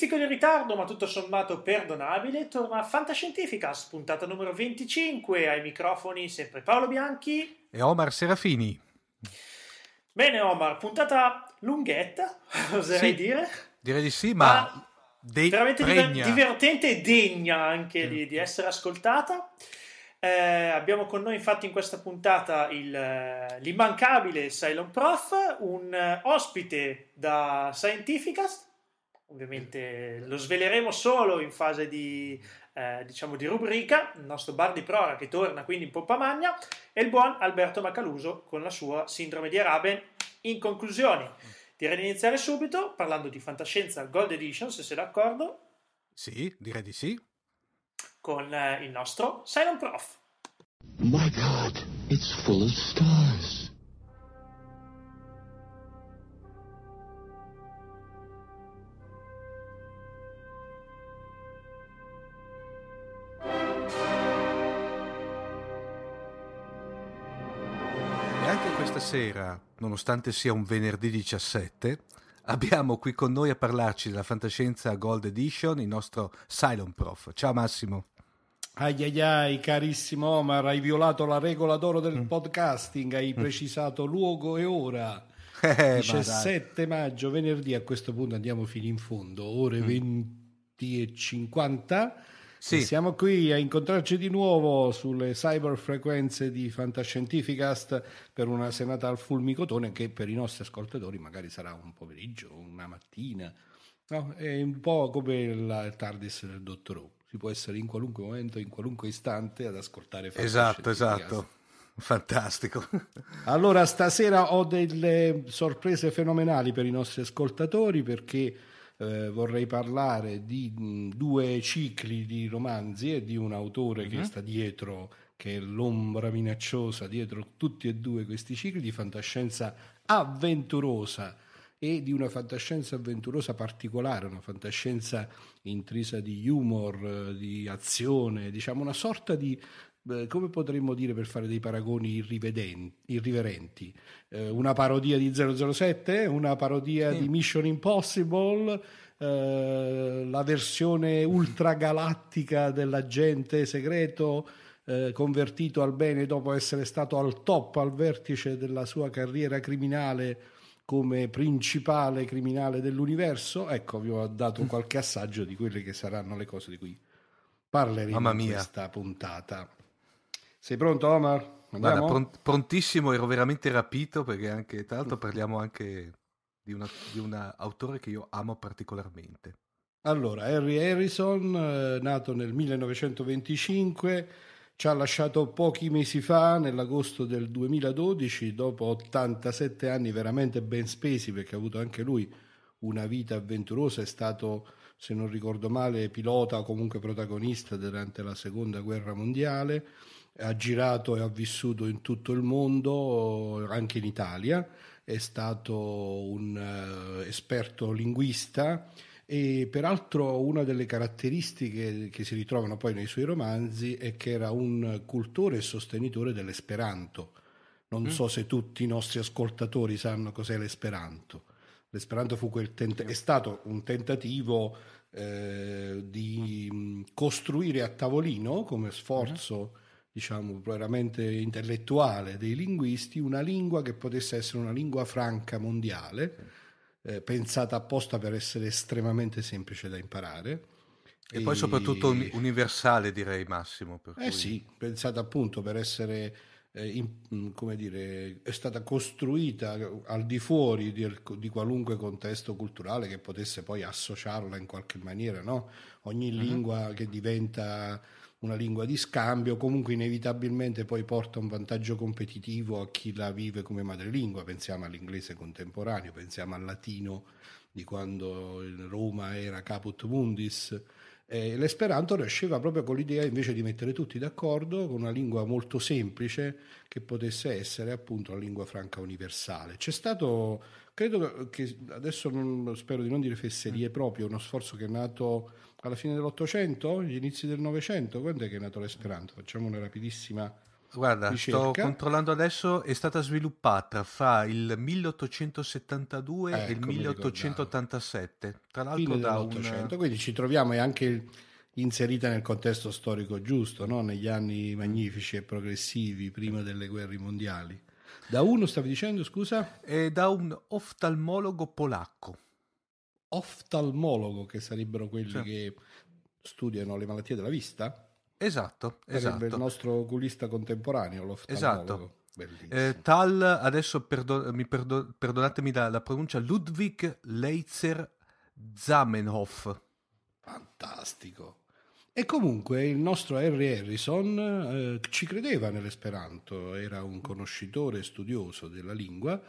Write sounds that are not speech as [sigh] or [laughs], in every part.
Pizzico di ritardo, ma tutto sommato perdonabile, torna Fantascientificast, puntata numero 25, ai microfoni sempre Paolo Bianchi e Omar Serafini. Bene Omar, puntata lunghetta, [laughs] oserei Sì, dire. Direi di sì, ma, de- veramente pregna. divertente e degna anche di, di essere ascoltata. Eh, abbiamo con noi infatti in questa puntata il, eh, l'immancabile Cylon Prof, un eh, ospite da Scientificast, ovviamente lo sveleremo solo in fase di, eh, diciamo di rubrica, il nostro bar di prora che torna quindi in pompa magna, e il buon Alberto Macaluso con la sua sindrome di Araben. In conclusione, direi di iniziare subito parlando di fantascienza Gold Edition, se sei d'accordo, Sì, direi di sì. con eh, il nostro Silent Prof. My God, it's full of stars. Sera, nonostante sia un venerdì 17, abbiamo qui con noi a parlarci della fantascienza Gold Edition il nostro Cylon Prof. Ciao Massimo. Ai ai ai, carissimo Omar, hai violato la regola d'oro Mm. del podcasting, hai precisato luogo e ora. [laughs] Eh, ma dai. 17 maggio, venerdì, a questo punto andiamo fino in fondo, ore 20 e 50. Sì. Siamo qui a incontrarci di nuovo sulle cyberfrequenze di Fantascientificast per una senata al fulmicotone che per i nostri ascoltatori magari sarà un pomeriggio, una mattina. No, è un po' come il TARDIS del Dottor Who. Si può essere in qualunque momento, in qualunque istante ad ascoltare Esatto, Fantascientificast. esatto. Fantastico. [laughs] Allora, stasera ho delle sorprese fenomenali per i nostri ascoltatori perché eh, vorrei parlare di mh, due cicli di romanzi e di un autore che sta dietro, che è l'ombra minacciosa dietro tutti e due questi cicli di fantascienza avventurosa e di una fantascienza avventurosa particolare, una fantascienza intrisa di humor, eh, di azione, diciamo una sorta di Come potremmo dire per fare dei paragoni irriverenti? Eh, una parodia di 007, una parodia di Mission Impossible, eh, la versione ultragalattica dell'agente segreto eh, convertito al bene dopo essere stato al top, al vertice della sua carriera criminale come principale criminale dell'universo. Ecco, vi ho dato qualche assaggio di quelle che saranno le cose di cui parleremo in questa puntata. Sei pronto, Omar? Guarda, Andiamo? pron- prontissimo, ero veramente rapito perché anche, tra l'altro parliamo anche di un di un autore che io amo particolarmente. Allora, Harry Harrison, eh, nato nel 1925, ci ha lasciato pochi mesi fa, nell'agosto del 2012, dopo 87 anni veramente ben spesi, perché ha avuto anche lui una vita avventurosa, è stato, se non ricordo male, pilota o comunque protagonista durante la seconda guerra mondiale, ha girato e ha vissuto in tutto il mondo, anche in Italia, è stato un eh, esperto linguista e peraltro una delle caratteristiche che si ritrovano poi nei suoi romanzi è che era un cultore e sostenitore dell'esperanto. Non so se tutti i nostri ascoltatori sanno cos'è l'esperanto. L'esperanto fu quel tent- è stato un tentativo eh, di mh, costruire a tavolino come sforzo diciamo veramente intellettuale dei linguisti una lingua che potesse essere una lingua franca mondiale eh, pensata apposta per essere estremamente semplice da imparare. E, poi soprattutto un- universale direi Massimo. Per Eh cui- sì, pensata appunto per essere, eh, in- mm, come dire, è stata costruita al di fuori di, di qualunque contesto culturale che potesse poi associarla in qualche maniera, no? Ogni lingua che diventa una lingua di scambio comunque inevitabilmente poi porta un vantaggio competitivo a chi la vive come madrelingua, pensiamo all'inglese contemporaneo, pensiamo al latino di quando Roma era caput mundis. Eh, l'esperanto nasceva proprio con l'idea invece di mettere tutti d'accordo con una lingua molto semplice che potesse essere appunto la lingua franca universale. C'è stato, credo che adesso non, spero di non dire fesserie proprio, uno sforzo che è nato alla fine dell'Ottocento, gli inizi del Novecento, quando è che è nato l'esperanto? Facciamo una rapidissima Guarda, sto ricerca. controllando adesso, è stata sviluppata fra il 1872 e il Ecco, mi 1887. Tra l'altro da un... quindi ci troviamo e anche inserita nel contesto storico giusto, no? negli anni magnifici e progressivi prima delle guerre mondiali. Da uno stavi dicendo, scusa? è da un oftalmologo polacco. Oftalmologo, che sarebbero quelli Sì. che studiano le malattie della vista? Esatto, Sarebbe il esatto. nostro oculista contemporaneo, l'oftalmologo. Bellissimo. Eh, tal, adesso perdo- mi perdo- perdonatemi la, la pronuncia, Ludwig Leitzer Zamenhof. Fantastico. E comunque il nostro Harry Harrison eh, ci credeva nell'esperanto, era un conoscitore studioso della lingua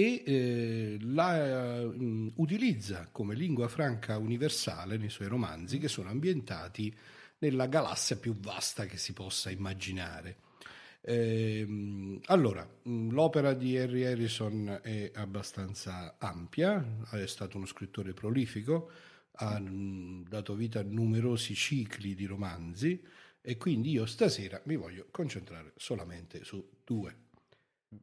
e eh, la eh, mh, utilizza come lingua franca universale nei suoi romanzi che sono ambientati nella galassia più vasta che si possa immaginare. Ehm, allora, mh, l'opera di Harry Harrison è abbastanza ampia, è stato uno scrittore prolifico, ha mh, dato vita a numerosi cicli di romanzi e quindi io stasera mi voglio concentrare solamente su due.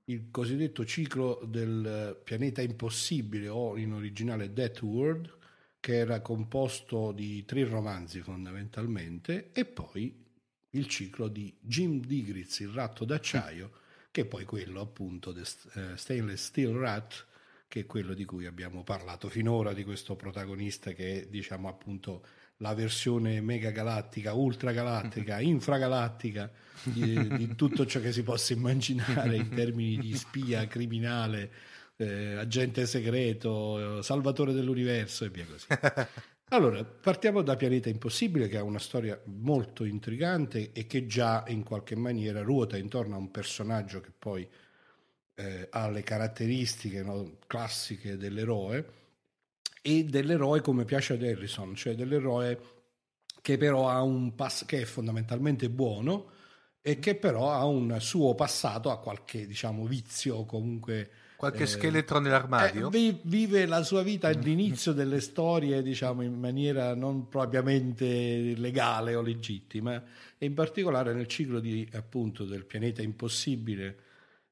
Il cosiddetto ciclo del pianeta impossibile o in originale Death World, che era composto di tre romanzi fondamentalmente, e poi il ciclo di Jim Digritz, il ratto d'acciaio, che è poi quello appunto di Stainless Steel Rat, che è quello di cui abbiamo parlato finora, di questo protagonista che è diciamo appunto la versione megagalattica, ultragalattica, infragalattica [laughs] di, di tutto ciò che si possa immaginare in termini di spia, criminale, eh, agente segreto, eh, salvatore dell'universo e via così. [laughs] Allora, partiamo da Pianeta Impossibile, che ha una storia molto intrigante e che già in qualche maniera ruota intorno a un personaggio che poi eh, ha le caratteristiche no, classiche dell'eroe e dell'eroe come piace ad Harrison, cioè dell'eroe che però ha un pass che è fondamentalmente buono e che però ha un suo passato, ha qualche diciamo vizio comunque Qualche eh, scheletro nell'armadio? eh, vi- vive la sua vita all'inizio delle storie, diciamo, in maniera non propriamente legale o legittima, e in particolare nel ciclo di, appunto, del pianeta impossibile.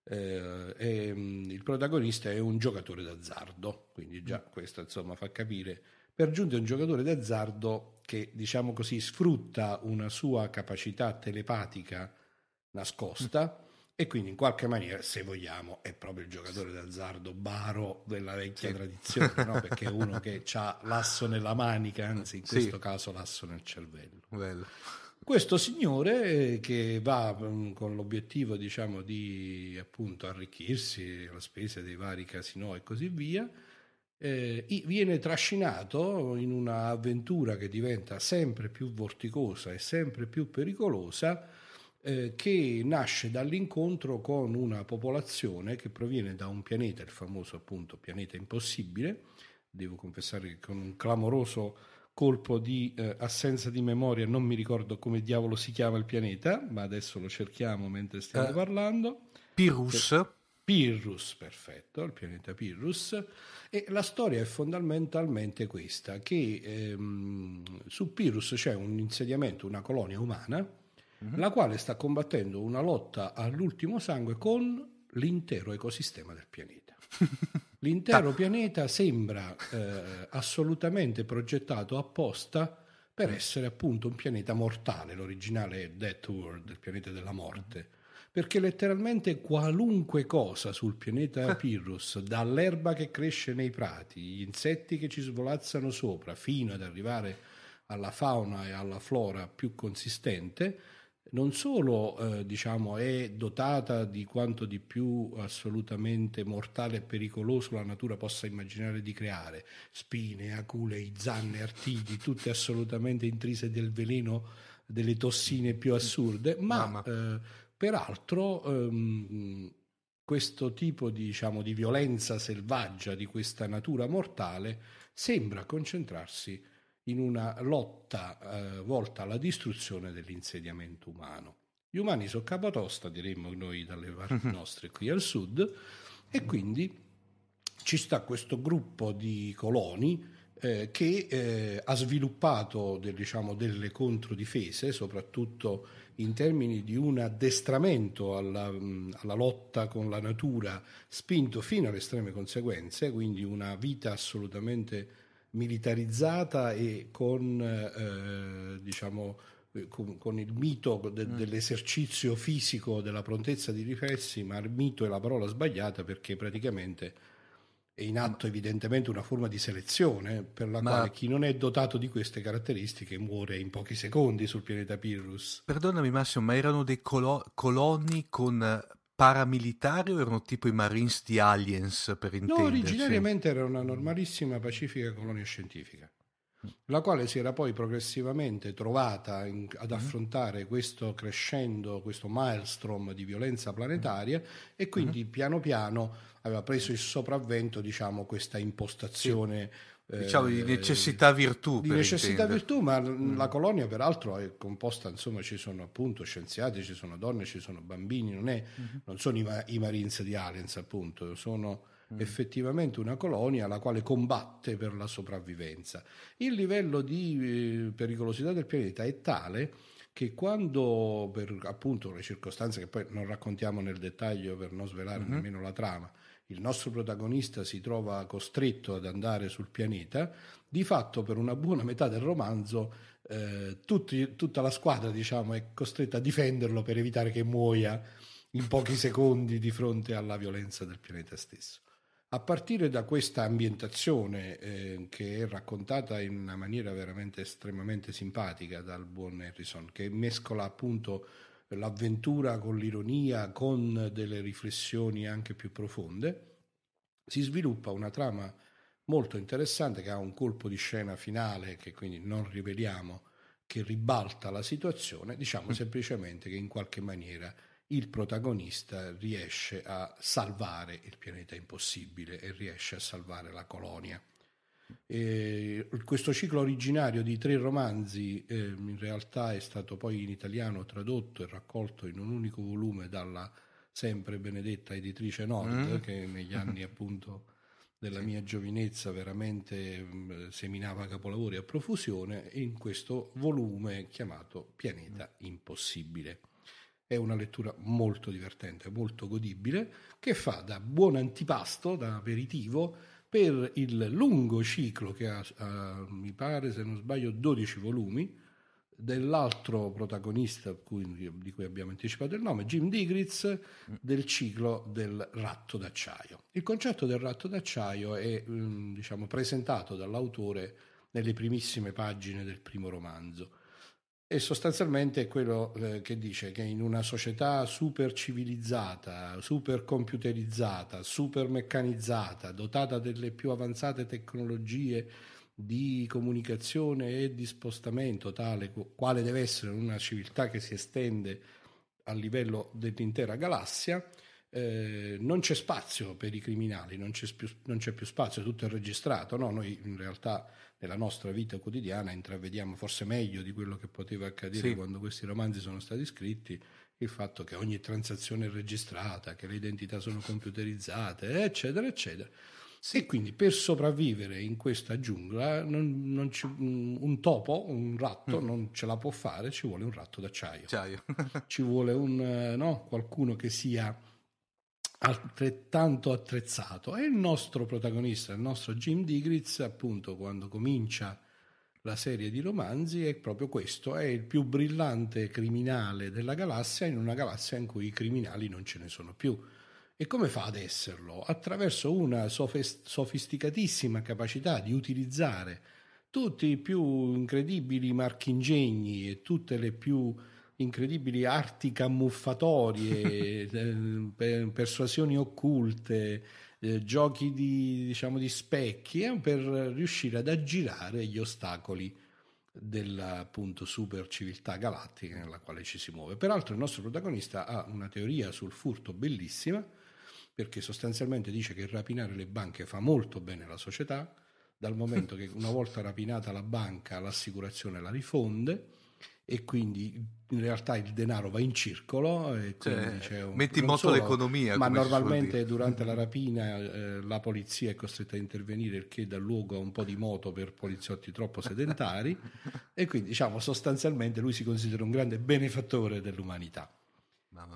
Eh, è, mm, il protagonista è un giocatore d'azzardo, quindi già questo insomma fa capire. Per giunta è un giocatore d'azzardo che, diciamo così, sfrutta una sua capacità telepatica nascosta e quindi in qualche maniera, se vogliamo, è proprio il giocatore d'azzardo baro della vecchia tradizione, no? perché è uno [laughs] che ha l'asso nella manica, anzi in Sì. questo caso l'asso nel cervello. Bello. Questo signore eh, che va mm, con l'obiettivo, diciamo, di appunto arricchirsi alla spese dei vari casinò e così via, eh, viene trascinato in un'avventura che diventa sempre più vorticosa e sempre più pericolosa, eh, che nasce dall'incontro con una popolazione che proviene da un pianeta, il famoso appunto pianeta impossibile, devo confessare che con un clamoroso colpo di eh, assenza di memoria non mi ricordo come diavolo si chiama il pianeta, ma adesso lo cerchiamo mentre stiamo Eh. parlando. Pyrrhus, Pyrrhus, perfetto, il pianeta Pyrrhus. E la storia è fondamentalmente questa, che ehm, su Pyrrhus c'è un insediamento, una colonia umana, la quale sta combattendo una lotta all'ultimo sangue con l'intero ecosistema del pianeta. [laughs] L'intero pianeta sembra eh, assolutamente progettato apposta per essere appunto un pianeta mortale, l'originale è Death World, il pianeta della morte. Perché letteralmente qualunque cosa sul pianeta Pyrrhus, dall'erba che cresce nei prati, gli insetti che ci svolazzano sopra, fino ad arrivare alla fauna e alla flora più consistente, non solo eh, diciamo, è dotata di quanto di più assolutamente mortale e pericoloso la natura possa immaginare di creare, spine, aculei, zanne, artigli, tutte assolutamente intrise del veleno delle tossine più assurde, ma eh, Peraltro ehm, questo tipo di, diciamo, di violenza selvaggia di questa natura mortale sembra concentrarsi in una lotta eh, volta alla distruzione dell'insediamento umano. Gli umani sono capatosta, diremmo noi dalle parti nostre qui al sud, e quindi ci sta questo gruppo di coloni eh, che eh, ha sviluppato del, diciamo, delle controdifese, soprattutto in termini di un addestramento alla, alla, lotta con la natura spinto fino alle estreme conseguenze, quindi una vita assolutamente militarizzata e con, eh, diciamo, con, con, il mito de, mm. dell'esercizio fisico della prontezza di riflessi, ma il mito è la parola sbagliata perché praticamente è in atto evidentemente una forma di selezione per la Ma... quale chi non è dotato di queste caratteristiche muore in pochi secondi sul pianeta Pyrrhus. Perdonami Massimo, ma erano dei colo- coloni con paramilitari o erano tipo i Marines di Aliens per intenderci? No, originariamente era una normalissima pacifica colonia scientifica la quale si era poi progressivamente trovata in, ad mhm. affrontare questo crescendo, questo maelstrom di violenza planetaria e quindi uh-huh. piano piano aveva preso il sopravvento diciamo, questa impostazione sì. Diciamo di necessità virtù di necessità virtù ma mm. la colonia peraltro è composta insomma ci sono appunto scienziati ci sono donne ci sono bambini non, è, uh-huh. non sono i, i Marines di Aliens appunto sono mm. effettivamente una colonia la quale combatte per la sopravvivenza. Il livello di eh, pericolosità del pianeta è tale che quando per appunto le circostanze che poi non raccontiamo nel dettaglio per non svelare mm-hmm. nemmeno la trama, il nostro protagonista si trova costretto ad andare sul pianeta, di fatto per una buona metà del romanzo eh, tutti, tutta la squadra diciamo, è costretta a difenderlo per evitare che muoia in pochi [laughs] secondi di fronte alla violenza del pianeta stesso. A partire da questa ambientazione eh, che è raccontata in una maniera veramente estremamente simpatica dal buon Harrison, che mescola appunto l'avventura con l'ironia, con delle riflessioni anche più profonde, si sviluppa una trama molto interessante che ha un colpo di scena finale che quindi non riveliamo, che ribalta la situazione, diciamo mm. semplicemente che in qualche maniera il protagonista riesce a salvare il pianeta impossibile e riesce a salvare la colonia. E questo ciclo originario di tre romanzi eh, in realtà è stato poi in italiano tradotto e raccolto in un unico volume dalla sempre benedetta editrice Nord mm. che negli anni [laughs] appunto della mia giovinezza veramente mh, mm, seminava capolavori a profusione in questo volume chiamato Pianeta Impossibile. È una lettura molto divertente, molto godibile, che fa da buon antipasto, da aperitivo, per il lungo ciclo che ha, uh, mi pare, se non sbaglio, 12 volumi, dell'altro protagonista cui, di cui abbiamo anticipato il nome, Jim Digritz, del ciclo del ratto d'acciaio. Il concetto del ratto d'acciaio è mm, diciamo, presentato dall'autore nelle primissime pagine del primo romanzo e sostanzialmente è quello eh, che dice che in una società super civilizzata, super computerizzata, super meccanizzata, dotata delle più avanzate tecnologie di comunicazione e di spostamento, tale quale deve essere una civiltà che si estende a livello dell'intera galassia, eh, non c'è spazio per i criminali, non c'è, più, non c'è più spazio, tutto è registrato. No? Noi in realtà nella nostra vita quotidiana intravediamo forse meglio di quello che poteva accadere sì. quando questi romanzi sono stati scritti il fatto che ogni transazione è registrata, che le identità sono computerizzate, eccetera, eccetera. Sì. E quindi per sopravvivere in questa giungla non, non ci, un topo, un ratto mm. non ce la può fare, ci vuole un ratto d'acciaio. ci vuole un, eh, no, qualcuno che sia altrettanto attrezzato. E il nostro protagonista, il nostro Jim Digritz, appunto, quando comincia la serie di romanzi è proprio questo, è il più brillante criminale della galassia in una galassia in cui i criminali non ce ne sono più. E come fa ad esserlo? Attraverso una sofisticatissima capacità di utilizzare tutti i più incredibili marchingegni e tutte le più incredibili arti camuffatorie, [laughs] eh, persuasioni occulte, eh, giochi di, diciamo, di specchi eh, per riuscire ad aggirare gli ostacoli della appunto super civiltà galattica nella quale ci si muove. Peraltro il nostro protagonista ha una teoria sul furto bellissima perché sostanzialmente dice che rapinare le banche fa molto bene alla società, dal momento che una volta rapinata la banca l'assicurazione la rifonde e quindi in realtà il denaro va in circolo e cioè, un, metti in moto l'economia ma normalmente durante la rapina eh, la polizia è costretta a intervenire il che dà luogo a un po' di moto per poliziotti troppo sedentari [laughs] e quindi diciamo sostanzialmente lui si considera un grande benefattore dell'umanità.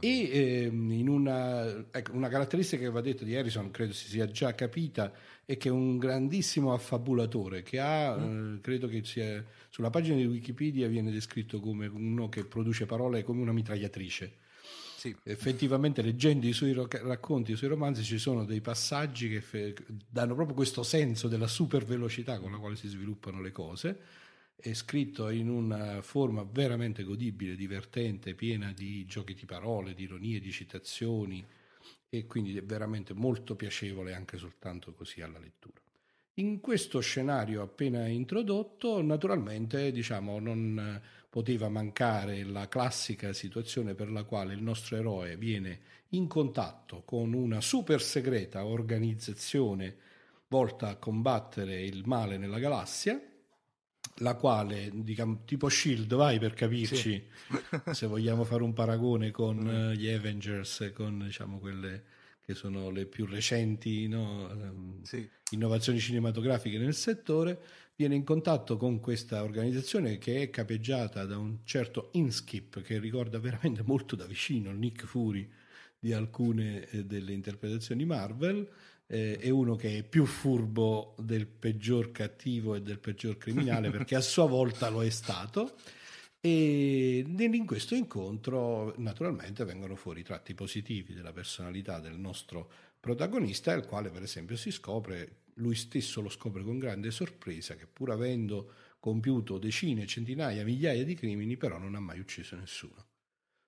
E ehm, in una, ecco, una, caratteristica che va detto di Harrison, credo si sia già capita, è che è un grandissimo affabulatore che ha, mm. eh, credo che sia, sulla pagina di Wikipedia viene descritto come uno che produce parole come una mitragliatrice. Sì. Effettivamente, leggendo i suoi racconti, i suoi romanzi, ci sono dei passaggi che fe- danno proprio questo senso della super velocità con la quale si sviluppano le cose è scritto in una forma veramente godibile, divertente, piena di giochi di parole, di ironie, di citazioni e quindi è veramente molto piacevole anche soltanto così alla lettura. In questo scenario appena introdotto, naturalmente, diciamo, non poteva mancare la classica situazione per la quale il nostro eroe viene in contatto con una super segreta organizzazione volta a combattere il male nella galassia la quale, diciamo, tipo Shield, vai per capirci, sì. se vogliamo fare un paragone con uh, gli Avengers, con diciamo quelle che sono le più recenti no, ehm, sì. innovazioni cinematografiche nel settore, viene in contatto con questa organizzazione che è capeggiata da un certo Inskip che ricorda veramente molto da vicino il Nick Fury di alcune eh, delle interpretazioni Marvel eh, è uno che è più furbo del peggior cattivo e del peggior criminale [laughs] perché a sua volta lo è stato. E in questo incontro naturalmente vengono fuori i tratti positivi della personalità del nostro protagonista il quale per esempio si scopre lui stesso lo scopre con grande sorpresa che pur avendo compiuto decine, centinaia, migliaia di crimini però non ha mai ucciso nessuno.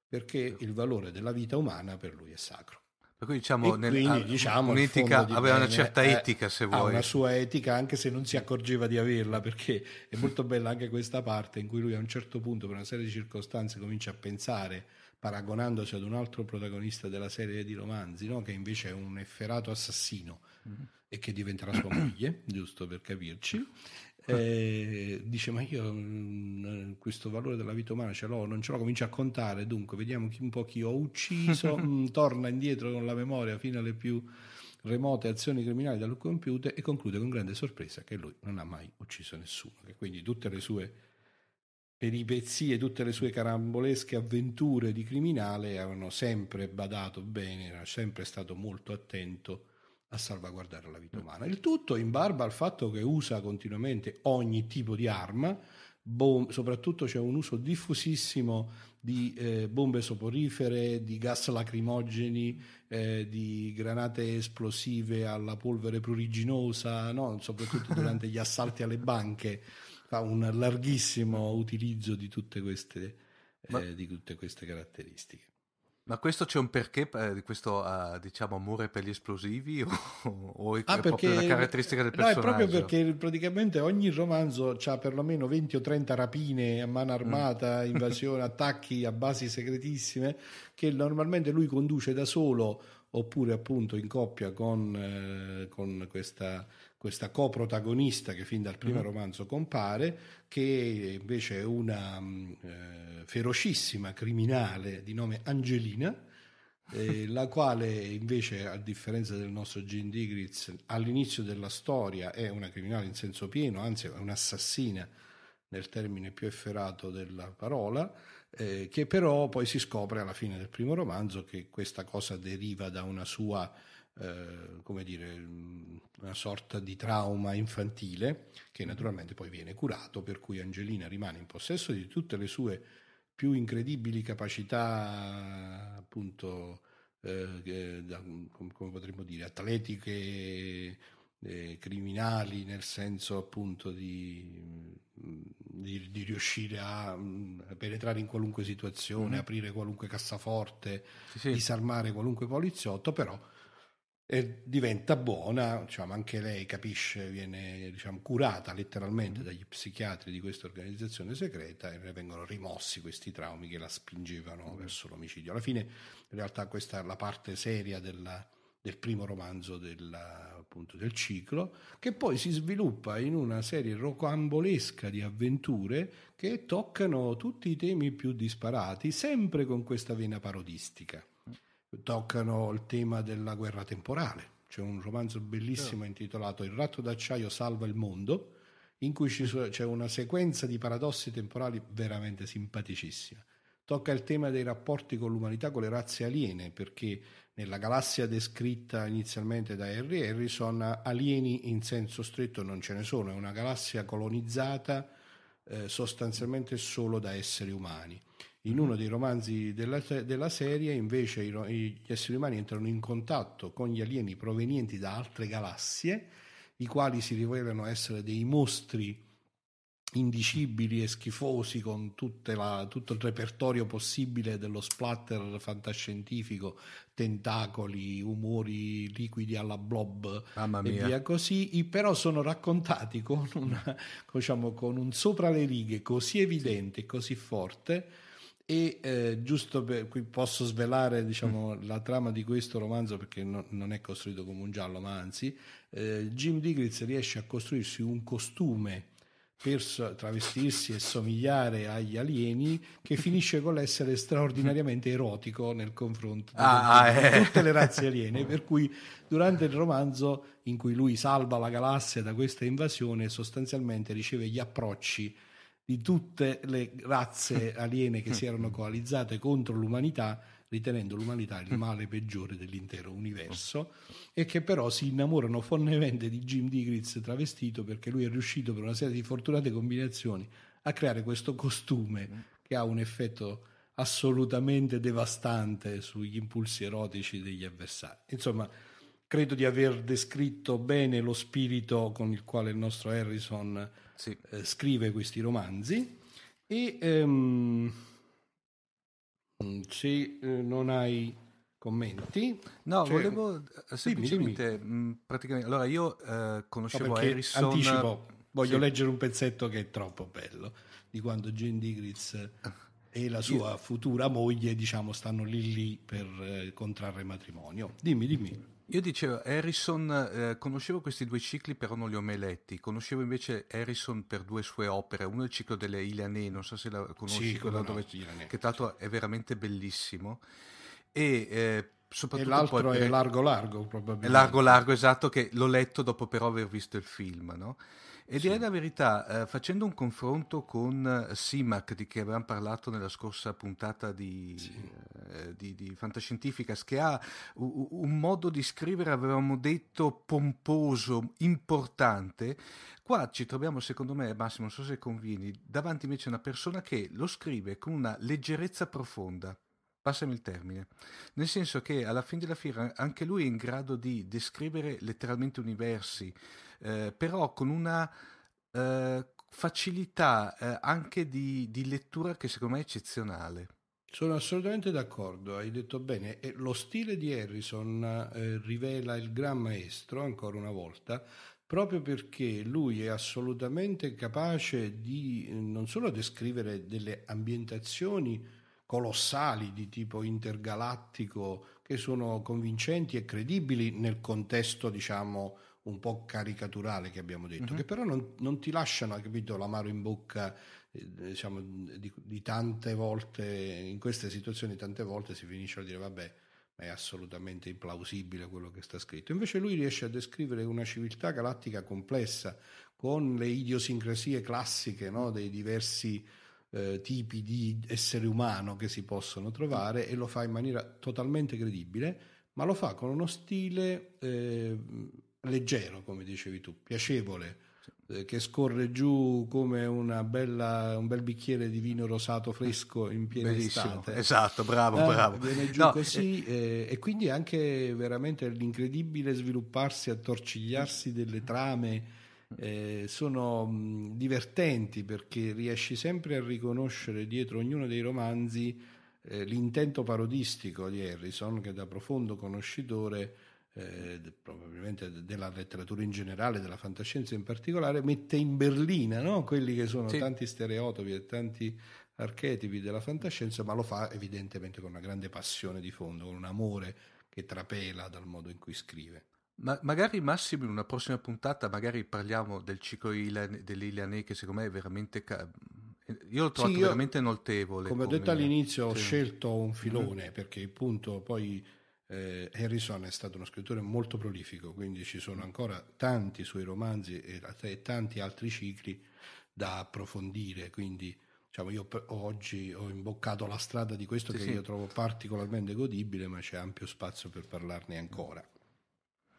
Perché il valore della vita umana per lui è sacro per cui diciamo, nel, quindi, diciamo aveva bene, una certa etica se vuoi. Ha una sua etica anche se non si accorgeva di averla perché è molto bella anche questa parte in cui lui a un certo punto per una serie di circostanze comincia a pensare paragonandosi ad un altro protagonista della serie di romanzi no? che invece è un efferato assassino mm-hmm. e che diventerà sua moglie, giusto per capirci eh, dice ma io mh, mm, questo valore della vita umana ce l'ho, non ce l'ho, comincia a contare, dunque vediamo un po' chi ho ucciso, mh, [laughs] mm, torna indietro con la memoria fino alle più remote azioni criminali da lui compiute e conclude con grande sorpresa che lui non ha mai ucciso nessuno, che quindi tutte le sue peripezie, tutte le sue carambolesche avventure di criminale avevano sempre badato bene, era sempre stato molto attento a salvaguardare la vita umana. Il tutto in barba al fatto che usa continuamente ogni tipo di arma, bom- soprattutto c'è un uso diffusissimo di eh, bombe soporifere, di gas lacrimogeni, eh, di granate esplosive alla polvere pruriginosa, no? soprattutto [laughs] durante gli assalti alle banche, fa un larghissimo utilizzo di tutte queste, eh, di tutte queste caratteristiche. Ma questo c'è un perché eh, di questo uh, diciamo amore per gli esplosivi [laughs] o, o è, ah, è proprio una caratteristica del personaggio? No, è proprio perché praticamente ogni romanzo ha perlomeno 20 o 30 rapine a mano armata, [laughs] mm. invasioni, attacchi a basi segretissime che normalmente lui conduce da solo oppure appunto in coppia con, eh, con questa questa coprotagonista che fin dal primo mm. romanzo compare, che invece è una mm, eh, ferocissima criminale di nome Angelina, eh, [laughs] la quale invece, a differenza del nostro Jean Digritz, all'inizio della storia è una criminale in senso pieno, anzi è un'assassina nel termine più efferato della parola, eh, che però poi si scopre alla fine del primo romanzo che questa cosa deriva da una sua eh, come dire, una sorta di trauma infantile che naturalmente poi viene curato, per cui Angelina rimane in possesso di tutte le sue più incredibili capacità, appunto, eh, da, come potremmo dire, atletiche, eh, criminali, nel senso appunto di, di, di riuscire a, a, penetrare in qualunque situazione, mm. aprire qualunque cassaforte, sì, sì. disarmare qualunque poliziotto, però e diventa buona, diciamo, anche lei capisce, viene diciamo, curata letteralmente dagli psichiatri di questa organizzazione segreta e ne vengono rimossi questi traumi che la spingevano verso l'omicidio. Alla fine, in realtà, questa è la parte seria della, del primo romanzo della, appunto, del ciclo, che poi si sviluppa in una serie rocambolesca di avventure che toccano tutti i temi più disparati, sempre con questa vena parodistica toccano il tema della guerra temporale. C'è un romanzo bellissimo intitolato Il ratto d'acciaio salva il mondo, in cui c'è una sequenza di paradossi temporali veramente simpaticissima. Tocca il tema dei rapporti con l'umanità, con le razze aliene, perché nella galassia descritta inizialmente da Harry Harrison, alieni in senso stretto non ce ne sono, è una galassia colonizzata eh, sostanzialmente solo da esseri umani. In uno dei romanzi della, della serie, invece, gli esseri umani entrano in contatto con gli alieni provenienti da altre galassie, i quali si rivelano essere dei mostri indicibili e schifosi con la, tutto il repertorio possibile dello splatter fantascientifico, tentacoli, umori liquidi alla blob e via così, però sono raccontati con, una, diciamo, con un sopra le righe così evidente e così forte e eh, giusto per qui posso svelare diciamo, mm. la trama di questo romanzo perché no, non è costruito come un giallo, ma anzi, eh, Jim Digritz riesce a costruirsi un costume per travestirsi e somigliare agli alieni che finisce con l'essere straordinariamente erotico nel confronto di ah, eh. tutte le razze aliene per cui durante il romanzo in cui lui salva la galassia da questa invasione sostanzialmente riceve gli approcci di tutte le razze aliene che si erano coalizzate contro l'umanità, ritenendo l'umanità il male peggiore dell'intero universo, e che però si innamorano follemente di Jim Digritz travestito perché lui è riuscito per una serie di fortunate combinazioni a creare questo costume che ha un effetto assolutamente devastante sugli impulsi erotici degli avversari. Insomma, credo di aver descritto bene lo spirito con il quale il nostro Harrison sì. eh, scrive questi romanzi e um, se eh, non hai commenti no cioè, volevo eh, semplicemente dimmi, dimmi. Mm, praticamente allora io eh, conoscevo no, Harrison anticipo voglio sì. leggere un pezzetto che è troppo bello di quando Jane Digritz e la sua io... futura moglie diciamo stanno lì lì per eh, contrarre matrimonio dimmi dimmi io dicevo, Harrison, eh, conoscevo questi due cicli, però non li ho mai letti. Conoscevo invece Harrison per due sue opere. Uno è il ciclo delle Ilanee, non so se la conosci, sì, quello dove, che tra l'altro è veramente bellissimo. E eh, soprattutto e l'altro poi, è Largo Largo, probabilmente. È Largo Largo, esatto, che l'ho letto dopo però aver visto il film, no? E direi sì. la verità, eh, facendo un confronto con eh, Simac di che avevamo parlato nella scorsa puntata di, sì. eh, di, di Fantascientificas, che ha u- un modo di scrivere, avevamo detto, pomposo, importante, qua ci troviamo, secondo me, Massimo, non so se convieni, davanti invece a una persona che lo scrive con una leggerezza profonda passami il termine, nel senso che alla fine della fiera anche lui è in grado di descrivere letteralmente universi, eh, però con una eh, facilità eh, anche di, di, lettura che secondo me è eccezionale. Sono assolutamente d'accordo, hai detto bene, e lo stile di Harrison eh, rivela il gran maestro ancora una volta, proprio perché lui è assolutamente capace di non solo descrivere delle ambientazioni colossali di tipo intergalattico che sono convincenti e credibili nel contesto, diciamo, un po' caricaturale che abbiamo detto, uh-huh. che però non, non, ti lasciano, capito, l'amaro in bocca, eh, diciamo, di, di, tante volte, in queste situazioni tante volte si finisce a dire vabbè, è assolutamente implausibile quello che sta scritto. Invece lui riesce a descrivere una civiltà galattica complessa, con le idiosincrasie classiche no, dei diversi eh, tipi di essere umano che si possono trovare e lo fa in maniera totalmente credibile ma lo fa con uno stile eh, leggero, come dicevi tu, piacevole, eh, che scorre giù come bella, un bel bicchiere di vino rosato fresco in piena Bellissimo, estate. esatto, bravo, Eh, bravo. Viene giù No, così eh, e quindi anche veramente l'incredibile svilupparsi, attorcigliarsi delle trame eh, sono mh, divertenti perché riesci sempre a riconoscere dietro ognuno dei romanzi eh, l'intento parodistico di Harrison che da profondo conoscitore eh, probabilmente de- della letteratura in generale, della fantascienza in particolare, mette in berlina no? quelli che sono Sì. tanti stereotipi e tanti archetipi della fantascienza, ma lo fa evidentemente con una grande passione di fondo, con un amore che trapela dal modo in cui scrive. Ma magari Massimo in una prossima puntata magari parliamo del ciclo Ilan- dell'Iliane che secondo me è veramente... ca- Io l'ho trovato io, veramente notevole. Come ho detto all'inizio, ho sì. scelto un filone perché appunto poi eh, Harrison è stato uno scrittore molto prolifico, quindi ci sono ancora tanti suoi romanzi e, e tanti altri cicli da approfondire. Quindi diciamo, io oggi ho imboccato la strada di questo Sì, che sì. io trovo particolarmente godibile, ma c'è ampio spazio per parlarne ancora.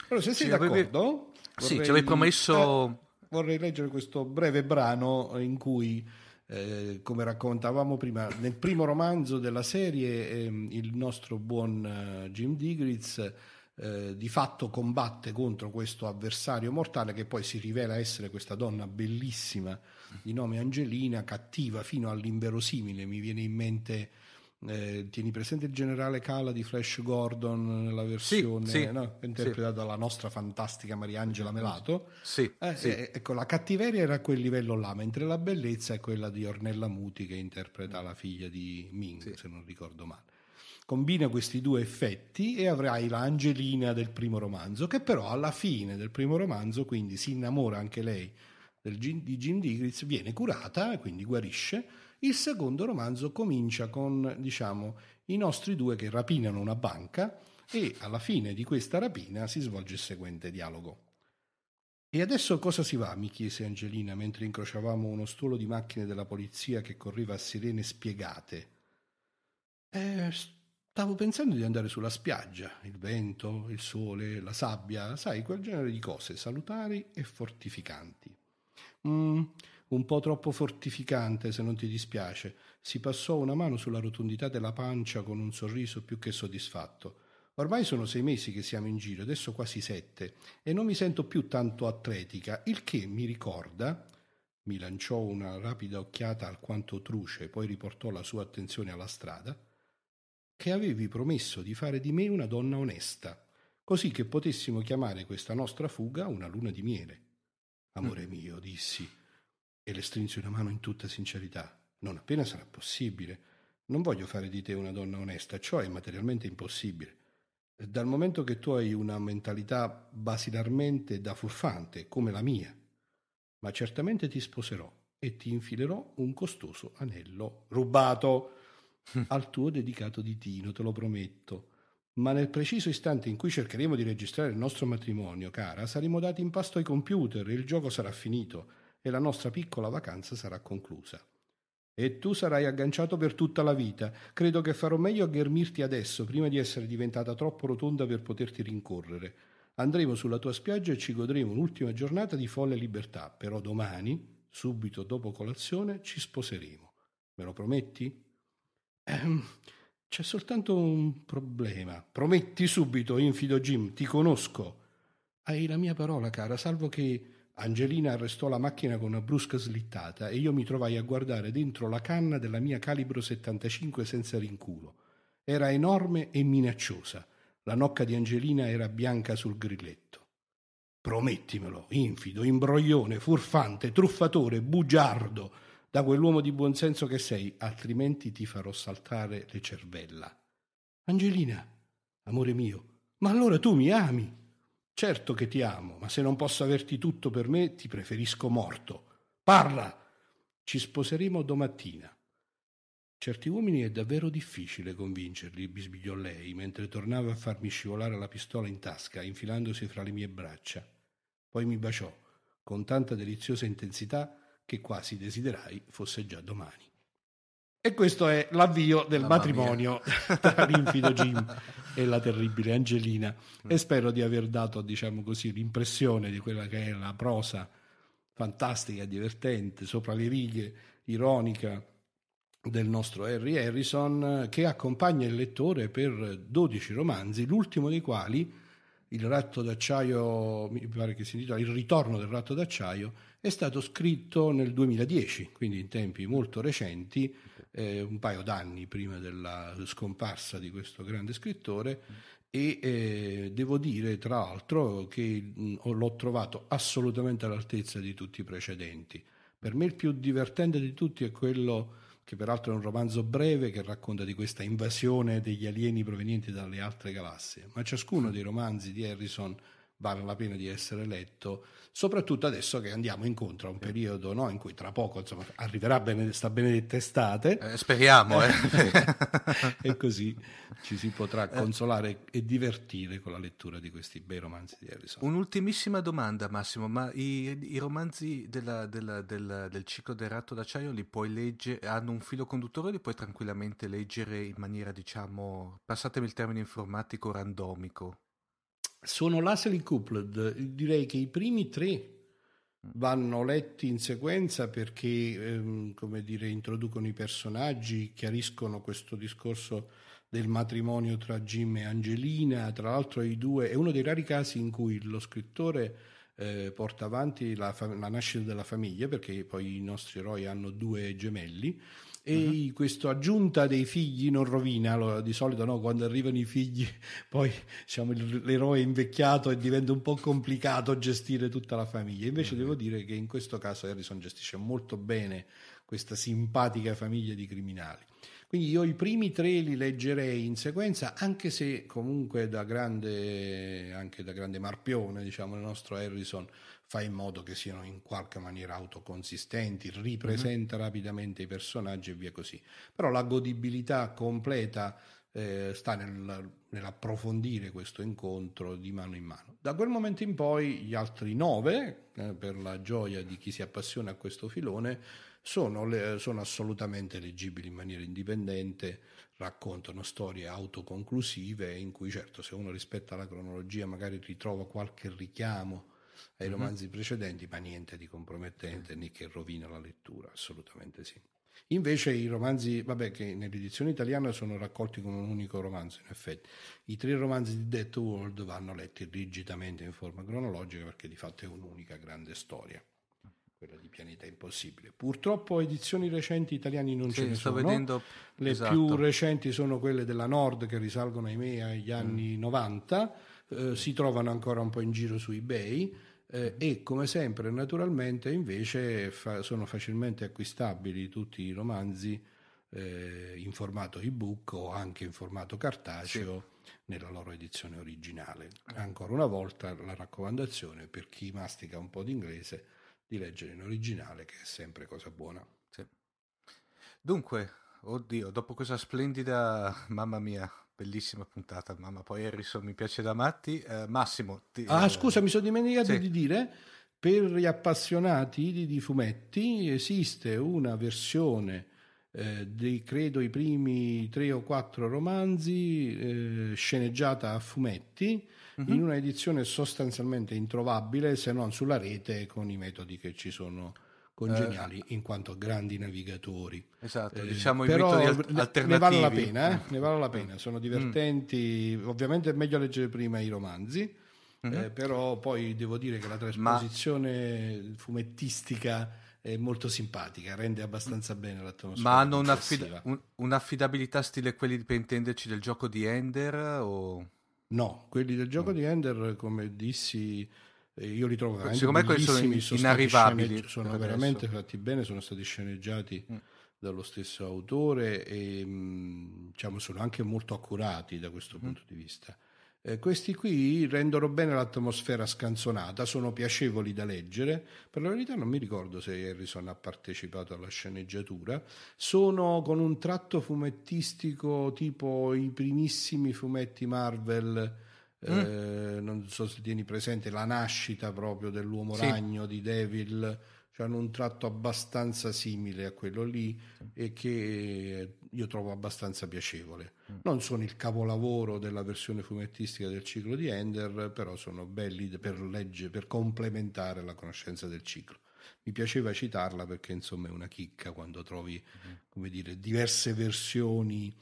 Allora, se sei Sì, avevi- d'accordo, Sì, vorrei- ci avevi promesso... eh, vorrei leggere questo breve brano in cui, eh, come raccontavamo prima, nel primo romanzo della serie ehm, il nostro buon eh, Jim Digritz eh, di fatto combatte contro questo avversario mortale che poi si rivela essere questa donna bellissima di nome Angelina, cattiva fino all'inverosimile. Mi viene in mente... eh, tieni presente il generale Cala di Flash Gordon nella versione sì, no? interpretata dalla nostra fantastica Mariangela Melato Sì, eh, sì. eh, ecco, la cattiveria era a quel livello là, mentre la bellezza è quella di Ornella Muti che interpreta la figlia di Ming, Sì. se non ricordo male. Combina questi due effetti e avrai la Angelina del primo romanzo, che però alla fine del primo romanzo, quindi si innamora anche lei del di Jim Digritz, viene curata e quindi guarisce. Il secondo romanzo comincia con, diciamo, i nostri due che rapinano una banca e alla fine di questa rapina si svolge il seguente dialogo. E adesso cosa si va? mi chiese Angelina mentre incrociavamo uno stuolo di macchine della polizia che correva a sirene spiegate. Eh, stavo pensando di andare sulla spiaggia, il vento, il sole, la sabbia, sai, quel genere di cose salutari e fortificanti. Mm, un po' troppo fortificante, se non ti dispiace. Si passò una mano sulla rotondità della pancia con un sorriso più che soddisfatto. Ormai sono sei mesi che siamo in giro, adesso quasi sette, e non mi sento più tanto atletica, il che mi ricorda. Mi lanciò una rapida occhiata alquanto truce, poi riportò la sua attenzione alla strada. Che avevi promesso di fare di me una donna onesta, così che potessimo chiamare questa nostra fuga una luna di miele. Amore mio, dissi, e le strinsi una mano in tutta sincerità. Non appena sarà possibile. Non voglio fare di te una donna onesta, ciò è materialmente impossibile. Dal momento che tu hai una mentalità basilarmente da furfante, come la mia, ma certamente ti sposerò e ti infilerò un costoso anello rubato [laughs] al tuo dedicato ditino, te lo prometto. Ma nel preciso istante in cui cercheremo di registrare il nostro matrimonio, cara, saremo dati in pasto ai computer, il gioco sarà finito e la nostra piccola vacanza sarà conclusa. E tu sarai agganciato per tutta la vita. Credo che farò meglio a ghermirti adesso, prima di essere diventata troppo rotonda per poterti rincorrere. Andremo sulla tua spiaggia e ci godremo un'ultima giornata di folle libertà, però domani, subito dopo colazione, ci sposeremo. Me lo prometti? Ehm, c'è soltanto un problema. Prometti subito, infido Jim, ti conosco. Hai la mia parola, cara, salvo che Angelina arrestò la macchina con una brusca slittata e io mi trovai a guardare dentro la canna della mia calibro 75 senza rinculo. Era enorme e minacciosa. La nocca di Angelina era bianca sul grilletto. Promettimelo, infido, imbroglione, furfante, truffatore, bugiardo, da quell'uomo di buonsenso che sei, altrimenti ti farò saltare le cervella. Angelina, amore mio, ma allora tu mi ami? Certo che ti amo, ma se non posso averti tutto per me, ti preferisco morto. Parla! Ci sposeremo domattina. Certi uomini è davvero difficile convincerli, bisbigliò lei, mentre tornava a farmi scivolare la pistola in tasca, infilandosi fra le mie braccia. Poi mi baciò, con tanta deliziosa intensità che quasi desiderai fosse già domani. E questo è l'avvio del Mamma matrimonio [laughs] tra l'infido Jim e la terribile Angelina. E spero di aver dato, diciamo così, l'impressione di quella che è la prosa fantastica, divertente, sopra le righe, ironica del nostro Harry Harrison, che accompagna il lettore per 12 romanzi, l'ultimo dei quali, Il ratto d'acciaio, mi pare che si intitola Il ritorno del ratto d'acciaio, è stato scritto nel 2010, quindi in tempi molto recenti, eh, un paio d'anni prima della scomparsa di questo grande scrittore e eh, devo dire tra l'altro che mh, l'ho trovato assolutamente all'altezza di tutti i precedenti. Per me il più divertente di tutti è quello che peraltro è un romanzo breve che racconta di questa invasione degli alieni provenienti dalle altre galassie, ma ciascuno dei romanzi di Harrison vale la pena di essere letto, soprattutto adesso che andiamo incontro a un periodo no, in cui tra poco insomma, arriverà bene, sta benedetta estate Eh, speriamo, eh. [laughs] e così ci si potrà consolare e divertire con la lettura di questi bei romanzi di Harrison. Un'ultimissima domanda, Massimo, ma i, i romanzi della- della- del, del ciclo del ratto d'acciaio li puoi leggere, hanno un filo conduttore o li puoi tranquillamente leggere in maniera, diciamo, passatemi il termine informatico, randomico? Sono Lasely coupled, direi che i primi tre vanno letti in sequenza perché, ehm, come dire, introducono i personaggi, chiariscono questo discorso del matrimonio tra Jim e Angelina, tra l'altro i due, è uno dei rari casi in cui lo scrittore eh, porta avanti la, la nascita della famiglia, perché poi i nostri eroi hanno due gemelli, e questa aggiunta dei figli non rovina, lo- di solito no, quando arrivano i figli [laughs] poi diciamo, l'eroe è invecchiato e diventa un po' complicato gestire tutta la famiglia. Invece devo dire che in questo caso Harrison gestisce molto bene questa simpatica famiglia di criminali. Quindi io i primi tre li leggerei in sequenza, anche se comunque da grande, anche da grande marpione, diciamo, il nostro Harrison fa in modo che siano in qualche maniera autoconsistenti, ripresenta rapidamente i personaggi e via così. Però la godibilità completa eh, sta nel- nell'approfondire questo incontro di mano in mano. Da quel momento in poi gli altri nove, eh, per la gioia di chi si appassiona a questo filone, sono, le- sono assolutamente leggibili in maniera indipendente, raccontano storie autoconclusive in cui certo se uno rispetta la cronologia magari ritrova qualche richiamo ai romanzi precedenti, ma niente di compromettente né che rovina la lettura, assolutamente sì. Invece i romanzi, vabbè, che nell'edizione italiana sono raccolti come un unico romanzo, in effetti. I tre romanzi di Death World vanno letti rigidamente in forma cronologica perché di fatto è un'unica grande storia, quella di Pianeta Impossibile. Purtroppo edizioni recenti italiani non ce Sì, ne sto sono. vedendo Le esatto. più recenti sono quelle della Nord che risalgono ahimè agli Mm. anni 90, eh, si trovano ancora un po' in giro su eBay eh, e come sempre naturalmente invece fa- sono facilmente acquistabili tutti i romanzi eh, in formato ebook o anche in formato cartaceo nella loro edizione originale. Ancora una volta la raccomandazione per chi mastica un po' di inglese di leggere in originale che è sempre cosa buona. Sì. Dunque, oddio, dopo questa splendida, mamma mia, bellissima puntata, mamma, poi Harrison mi piace da matti. Eh, Massimo, ti- Ah, eh, scusa, mi sono dimenticato sì. di dire, per gli appassionati di, di fumetti esiste una versione eh, dei, credo, i primi tre o quattro romanzi eh, sceneggiata a fumetti Mhm. in una edizione sostanzialmente introvabile se non sulla rete con i metodi che ci sono congeniali in quanto grandi navigatori. Esatto, Eh, diciamo i però metodi alternativi. ne vale la pena, eh? ne vale la Mm. pena, sono divertenti, ovviamente è meglio leggere prima i romanzi, eh, però poi devo dire che la trasposizione fumettistica è molto simpatica, rende abbastanza bene l'atmosfera. Ma hanno un'affida- un- un'affidabilità stile quelli per intenderci del gioco di Ender o... No, quelli del gioco di Ender, come dissi, eh, io li trovo veramente Secondo me sono inarrivabili sono veramente adesso. fatti bene, sono stati sceneggiati Mm. dallo stesso autore e mh, diciamo, sono anche molto accurati da questo Mm. punto di vista. Eh, questi qui rendono bene l'atmosfera scanzonata, sono piacevoli da leggere. Per la verità non mi ricordo se Harrison ha partecipato alla sceneggiatura. Sono con un tratto fumettistico tipo i primissimi fumetti Marvel. Eh, non so se tieni presente la nascita proprio dell'uomo Sì. ragno di Devil hanno un tratto abbastanza simile a quello lì e che io trovo abbastanza piacevole. Mm. Non sono il capolavoro della versione fumettistica del ciclo di Ender, però sono belli per leggere, per complementare la conoscenza del ciclo. Mi piaceva citarla perché insomma è una chicca quando trovi, mm-hmm. come dire, diverse versioni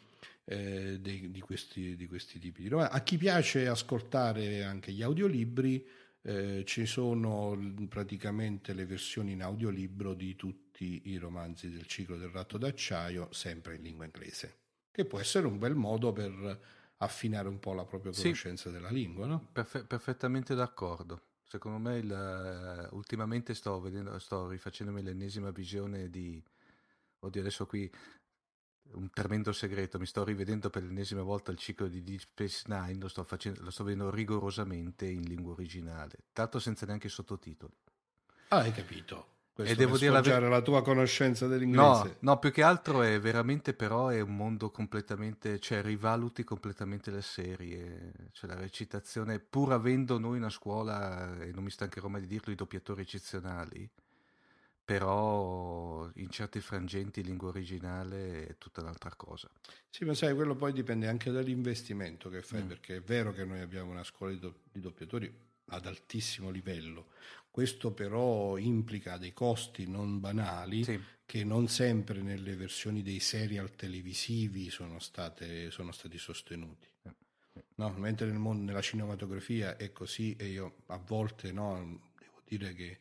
eh, di, di, questi, di, questi, tipi di romanzi. A chi piace ascoltare anche gli audiolibri, eh, ci sono praticamente le versioni in audiolibro di tutti i romanzi del ciclo del ratto d'acciaio, sempre in lingua inglese, che può essere un bel modo per affinare un po' la propria conoscenza sì, della lingua. No? Perfe- perfettamente d'accordo. Secondo me il, uh, ultimamente sto, vedendo, sto rifacendomi l'ennesima visione di... Oddio, adesso qui un tremendo segreto, mi sto rivedendo per l'ennesima volta il ciclo di Deep Space Nine, lo sto, facendo, lo sto vedendo rigorosamente in lingua originale, tanto senza neanche sottotitoli. Ah, hai capito. Questo e devo dire la, ver- la tua conoscenza dell'inglese. No, no, più che altro è veramente però è un mondo completamente, cioè rivaluti completamente le serie, cioè la recitazione, pur avendo noi una scuola, e non mi stancherò mai di dirlo, i doppiatori eccezionali, però in certi frangenti lingua originale è tutta un'altra cosa. Sì, ma sai, quello poi dipende anche dall'investimento che fai, mm. perché è vero che noi abbiamo una scuola di, do- di doppiatori ad altissimo livello, questo però implica dei costi non banali sì. che non sempre nelle versioni dei serial televisivi sono, state, sono stati sostenuti. Eh, no, mentre nel mondo, nella cinematografia è così e io a volte no, devo dire che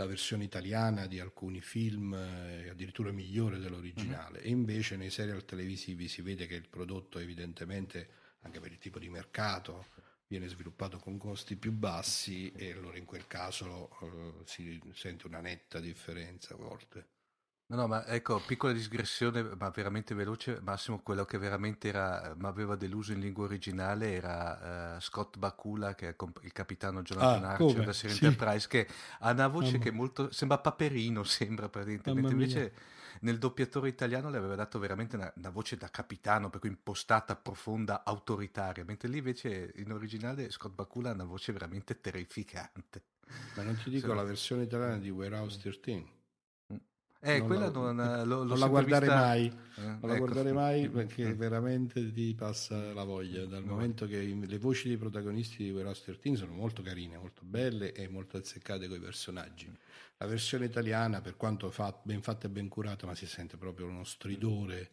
la versione italiana di alcuni film è eh, addirittura migliore dell'originale uh-huh. e invece nei serial televisivi si vede che il prodotto evidentemente anche per il tipo di mercato viene sviluppato con costi più bassi e allora in quel caso uh, si sente una netta differenza a volte. No, no, ma ecco, piccola digressione, ma veramente veloce. Massimo, quello che veramente era, mi aveva deluso in lingua originale era uh, Scott Bakula, che è il capitano Jonathan ah, Archer da Serie sì. Enterprise, che ha una voce Mamma. che molto, sembra Paperino, [laughs] sembra praticamente. Invece nel doppiatore italiano le aveva dato veramente una, una, voce da capitano, per cui impostata, profonda, autoritaria, mentre lì invece in originale Scott Bakula ha una voce veramente terrificante. Ma non ti dico sì. la versione italiana di Warehouse 13 eh, non quella la, non, lo, non la guardare vista... mai, eh, non ecco. la guardare mai [laughs] perché veramente ti passa la voglia. Dal no. momento che le voci dei protagonisti di Whereas 13 sono molto carine, molto belle e molto azzeccate con i personaggi. La versione italiana, per quanto fa, ben fatta e ben curata, ma si sente proprio uno stridore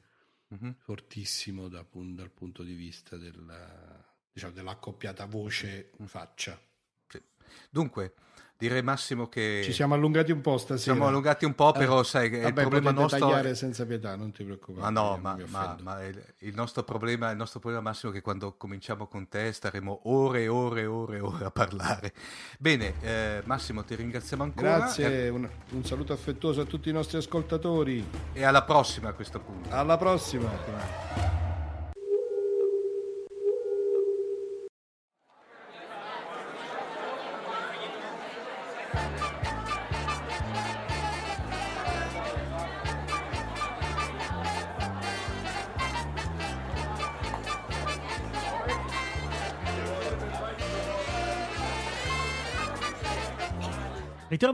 mm-hmm. fortissimo da, dal punto di vista della, diciamo, dell'accoppiata voce-faccia. Sì. Dunque, direi Massimo che ci siamo allungati un po' stasera. Siamo allungati un po', però eh, sai che il problema nostro tagliare senza pietà, non ti preoccupare. Ma no, ma, ma, ma il, il, nostro problema, il nostro problema Massimo è che quando cominciamo con te staremo ore e ore e ore e ore a parlare. Bene, eh, Massimo, ti ringraziamo ancora. Grazie, eh, un, un, saluto affettuoso a tutti i nostri ascoltatori e alla prossima a questo punto. Alla prossima.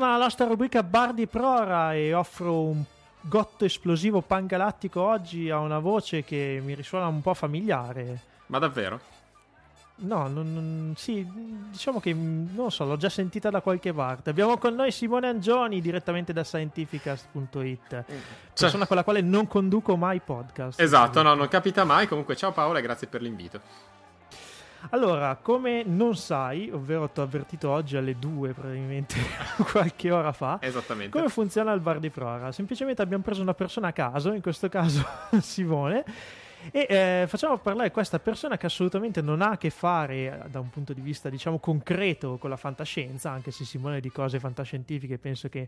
Ritorno alla nostra rubrica Bar di Prora e offro un gotto esplosivo pangalattico oggi a una voce che mi risuona un po' familiare. Ma davvero? No, non, non, sì, diciamo che non so, l'ho già sentita da qualche parte. Abbiamo con noi Simone Angioni direttamente da scientificast.it, persona cioè. con la quale non conduco mai podcast. Esatto, no, non capita mai. Comunque, ciao Paola e grazie per l'invito. Allora, come non sai, ovvero ti ho avvertito oggi alle 2 probabilmente [laughs] qualche ora fa, Esattamente. come funziona il bar di prora? Semplicemente abbiamo preso una persona a caso, in questo caso [laughs] Simone, e eh, facciamo parlare questa persona che assolutamente non ha a che fare eh, da un punto di vista diciamo concreto con la fantascienza, anche se Simone di cose fantascientifiche penso che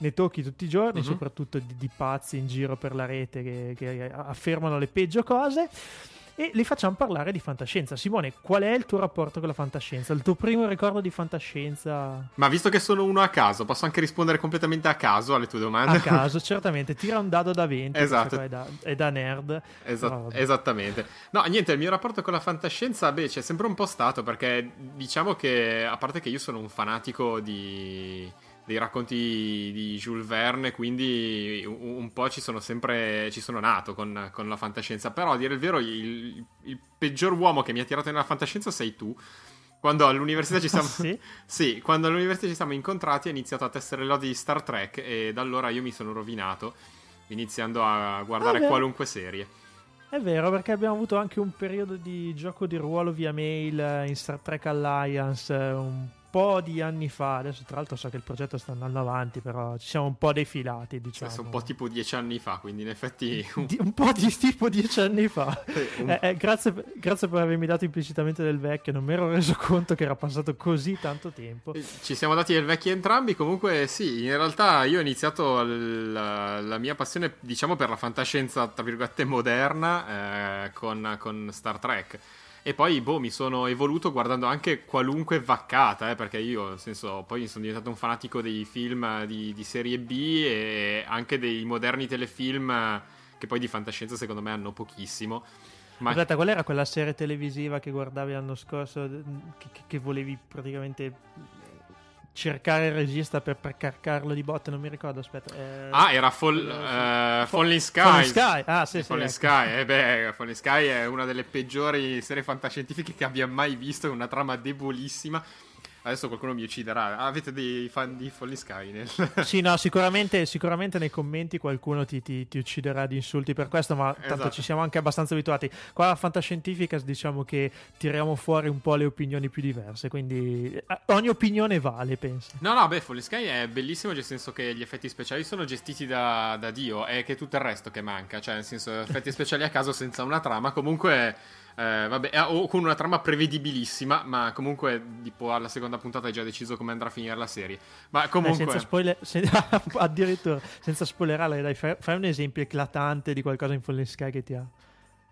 ne tocchi tutti i giorni, uh-huh. soprattutto di, di, pazzi in giro per la rete che, che affermano le peggio cose e li facciamo parlare di fantascienza. Simone, qual è il tuo rapporto con la fantascienza? Il tuo primo ricordo di fantascienza? Ma visto che sono uno a caso, posso anche rispondere completamente a caso alle tue domande? A [laughs] caso, certamente. Tira un dado da 20. Esatto. È da, è da nerd. Esa- esattamente. No, niente, il mio rapporto con la fantascienza, beh, c'è sempre un po' stato perché diciamo che, a parte che io sono un fanatico di dei racconti di Jules Verne, quindi un, un po' ci sono sempre ci sono nato con, con, la fantascienza. Però a dire il vero, il, il, peggior uomo che mi ha tirato nella fantascienza sei tu. Quando all'università ci [laughs] siamo, sì? sì, quando all'università ci siamo incontrati, ho iniziato a testare le lodi di Star Trek e da allora io mi sono rovinato iniziando a guardare ah, qualunque serie. È vero, perché abbiamo avuto anche un periodo di gioco di ruolo via mail eh, in Star Trek Alliance, eh, un po' di anni fa. Adesso, tra l'altro, so che il progetto sta andando avanti, però ci siamo un po' defilati. Diciamo. Adesso un po' tipo dieci anni fa, quindi in effetti. Un, di, un po' di [laughs] tipo dieci anni fa. un... eh, eh, grazie, grazie, per avermi dato implicitamente del vecchio. Non mi ero reso conto che era passato così tanto tempo. Ci siamo dati del vecchio entrambi. Comunque, sì, in realtà io ho iniziato la, la mia passione, diciamo, per la fantascienza, tra virgolette, moderna eh, con, con Star Trek. E poi, boh, mi sono evoluto guardando anche qualunque vaccata, eh, perché io, nel senso, poi sono diventato un fanatico dei film di, di serie B e anche dei moderni telefilm che poi di fantascienza secondo me hanno pochissimo. Ma... Aspetta, qual era quella serie televisiva che guardavi l'anno scorso che, che volevi praticamente cercare il regista per, per carcarlo di botte, non mi ricordo, aspetta. Eh, ah, era Fall, uh, Falling Sky. Falling Sky, ah sì, sì. Falling ecco. Sky, eh beh, Falling Sky è una delle peggiori serie fantascientifiche che abbia mai visto, è una trama debolissima Adesso qualcuno mi ucciderà. Avete dei fan di Folly Sky? Nel... [laughs] sì, no, sicuramente, sicuramente, nei commenti qualcuno ti, ti, ti, ucciderà di insulti per questo, ma tanto esatto. ci siamo anche abbastanza abituati. Qua alla Fantascientifica diciamo che tiriamo fuori un po' le opinioni più diverse, quindi eh, ogni opinione vale, penso. No, no, beh, Folly Sky è bellissimo nel senso che gli effetti speciali sono gestiti da, da Dio, è che tutto il resto che manca, cioè nel senso effetti speciali a caso senza una trama, comunque eh, vabbè, eh, o con una trama prevedibilissima, ma comunque tipo alla seconda puntata hai già deciso come andrà a finire la serie. Ma comunque... Eh, senza spoiler, [laughs] sen- addirittura senza spoilerare, dai, fai, fai, un esempio eclatante di qualcosa in Fallen Sky che ti ha...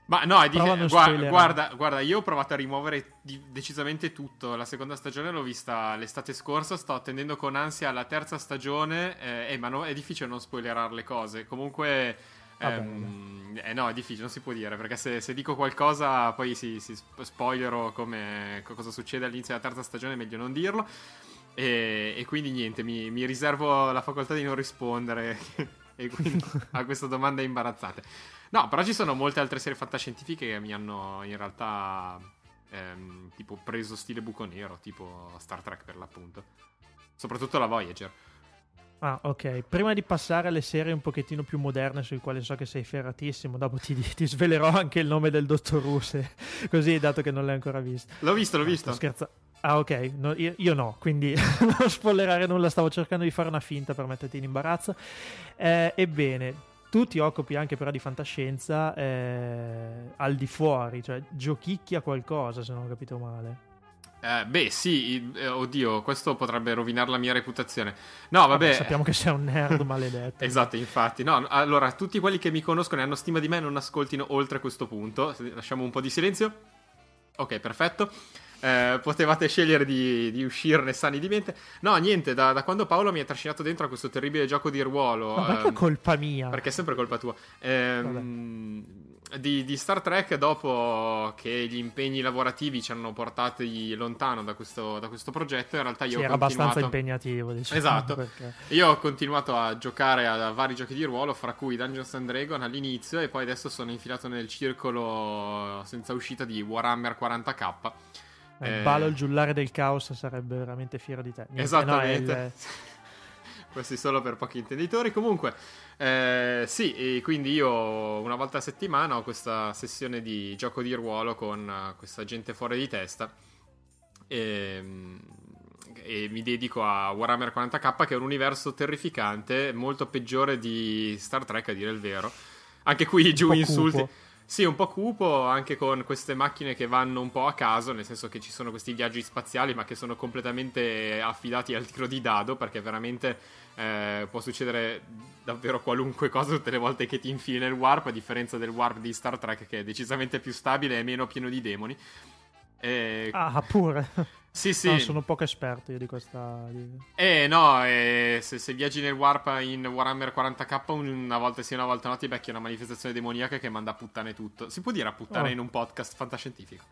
Ma no, è di- guarda, guarda, guarda, io ho provato a rimuovere di- decisamente tutto. La seconda stagione l'ho vista l'estate scorsa. Sto attendendo con ansia la terza stagione. Eh, eh ma no, è difficile non spoilerare le cose. Comunque, Ehm, eh, no, è difficile, non si può dire perché se, se dico qualcosa poi si, si spoilerò come cosa succede all'inizio della terza stagione, è meglio non dirlo. E, e quindi niente, mi, mi, riservo la facoltà di non rispondere [laughs] a queste domande imbarazzate. No, però ci sono molte altre serie fantascientifiche che mi hanno in realtà ehm, tipo preso stile buco nero, tipo Star Trek per l'appunto. Soprattutto la Voyager. Ah, ok. Prima di passare alle serie un pochettino più moderne, sul quale so che sei ferratissimo, dopo ti, ti svelerò anche il nome del dottor Ruse, [laughs] così dato che non l'hai ancora visto. L'ho visto, l'ho ah, visto. Scherza. Ah, ok. No, io, io, no, quindi [laughs] non spoilerare nulla, stavo cercando di fare una finta per metterti in imbarazzo. Eh, ebbene, tu ti occupi anche però di fantascienza eh, al di fuori, cioè giochicchi a qualcosa, se non ho capito male. Eh, beh, sì, eh, oddio, questo potrebbe rovinare la mia reputazione. No, vabbè. sappiamo che sei un nerd [laughs] maledetto. esatto, infatti. No, allora, tutti quelli che mi conoscono e hanno stima di me non ascoltino oltre questo punto. Lasciamo un po' di silenzio. Ok, perfetto. Eh, potevate scegliere di, di, uscirne sani di mente. No, niente, da, da, quando Paolo mi ha trascinato dentro a questo terribile gioco di ruolo. Ma ehm, è colpa mia? Perché è sempre colpa tua. Ehm, di, di, Star Trek dopo che gli impegni lavorativi ci hanno portati lontano da questo, da questo progetto in realtà io sì, ho era continuato... abbastanza impegnativo diciamo, esatto. perché... io ho continuato a giocare a, vari giochi di ruolo fra cui Dungeons and Dragons all'inizio e poi adesso sono infilato nel circolo senza uscita di Warhammer 40k eh, eh... Balo il giullare del caos sarebbe veramente fiero di te. Esattamente no, il... [laughs] questi solo per pochi intenditori comunque eh, sì, e quindi io una volta a settimana ho questa sessione di gioco di ruolo con uh, questa gente fuori di testa e, ehm, e, mi dedico a Warhammer 40k che è un universo terrificante, molto peggiore di Star Trek a dire il vero. Anche qui giù insulti. Cupo. Sì, un po' cupo, anche con queste macchine che vanno un po' a caso, nel senso che ci sono questi viaggi spaziali, ma che sono completamente affidati al tiro di dado, perché veramente eh, può succedere davvero qualunque cosa tutte le volte che ti infili nel warp, a differenza del warp di Star Trek che è decisamente più stabile e meno pieno di demoni. E... Ah, pure. Sì, sì. No, sono poco esperto io di questa. Eh, no, eh, se, se, viaggi nel Warp in Warhammer 40k, una volta sì, una volta no, ti becchi una manifestazione demoniaca che manda a puttane tutto. Si può dire a puttane oh. in un podcast fantascientifico?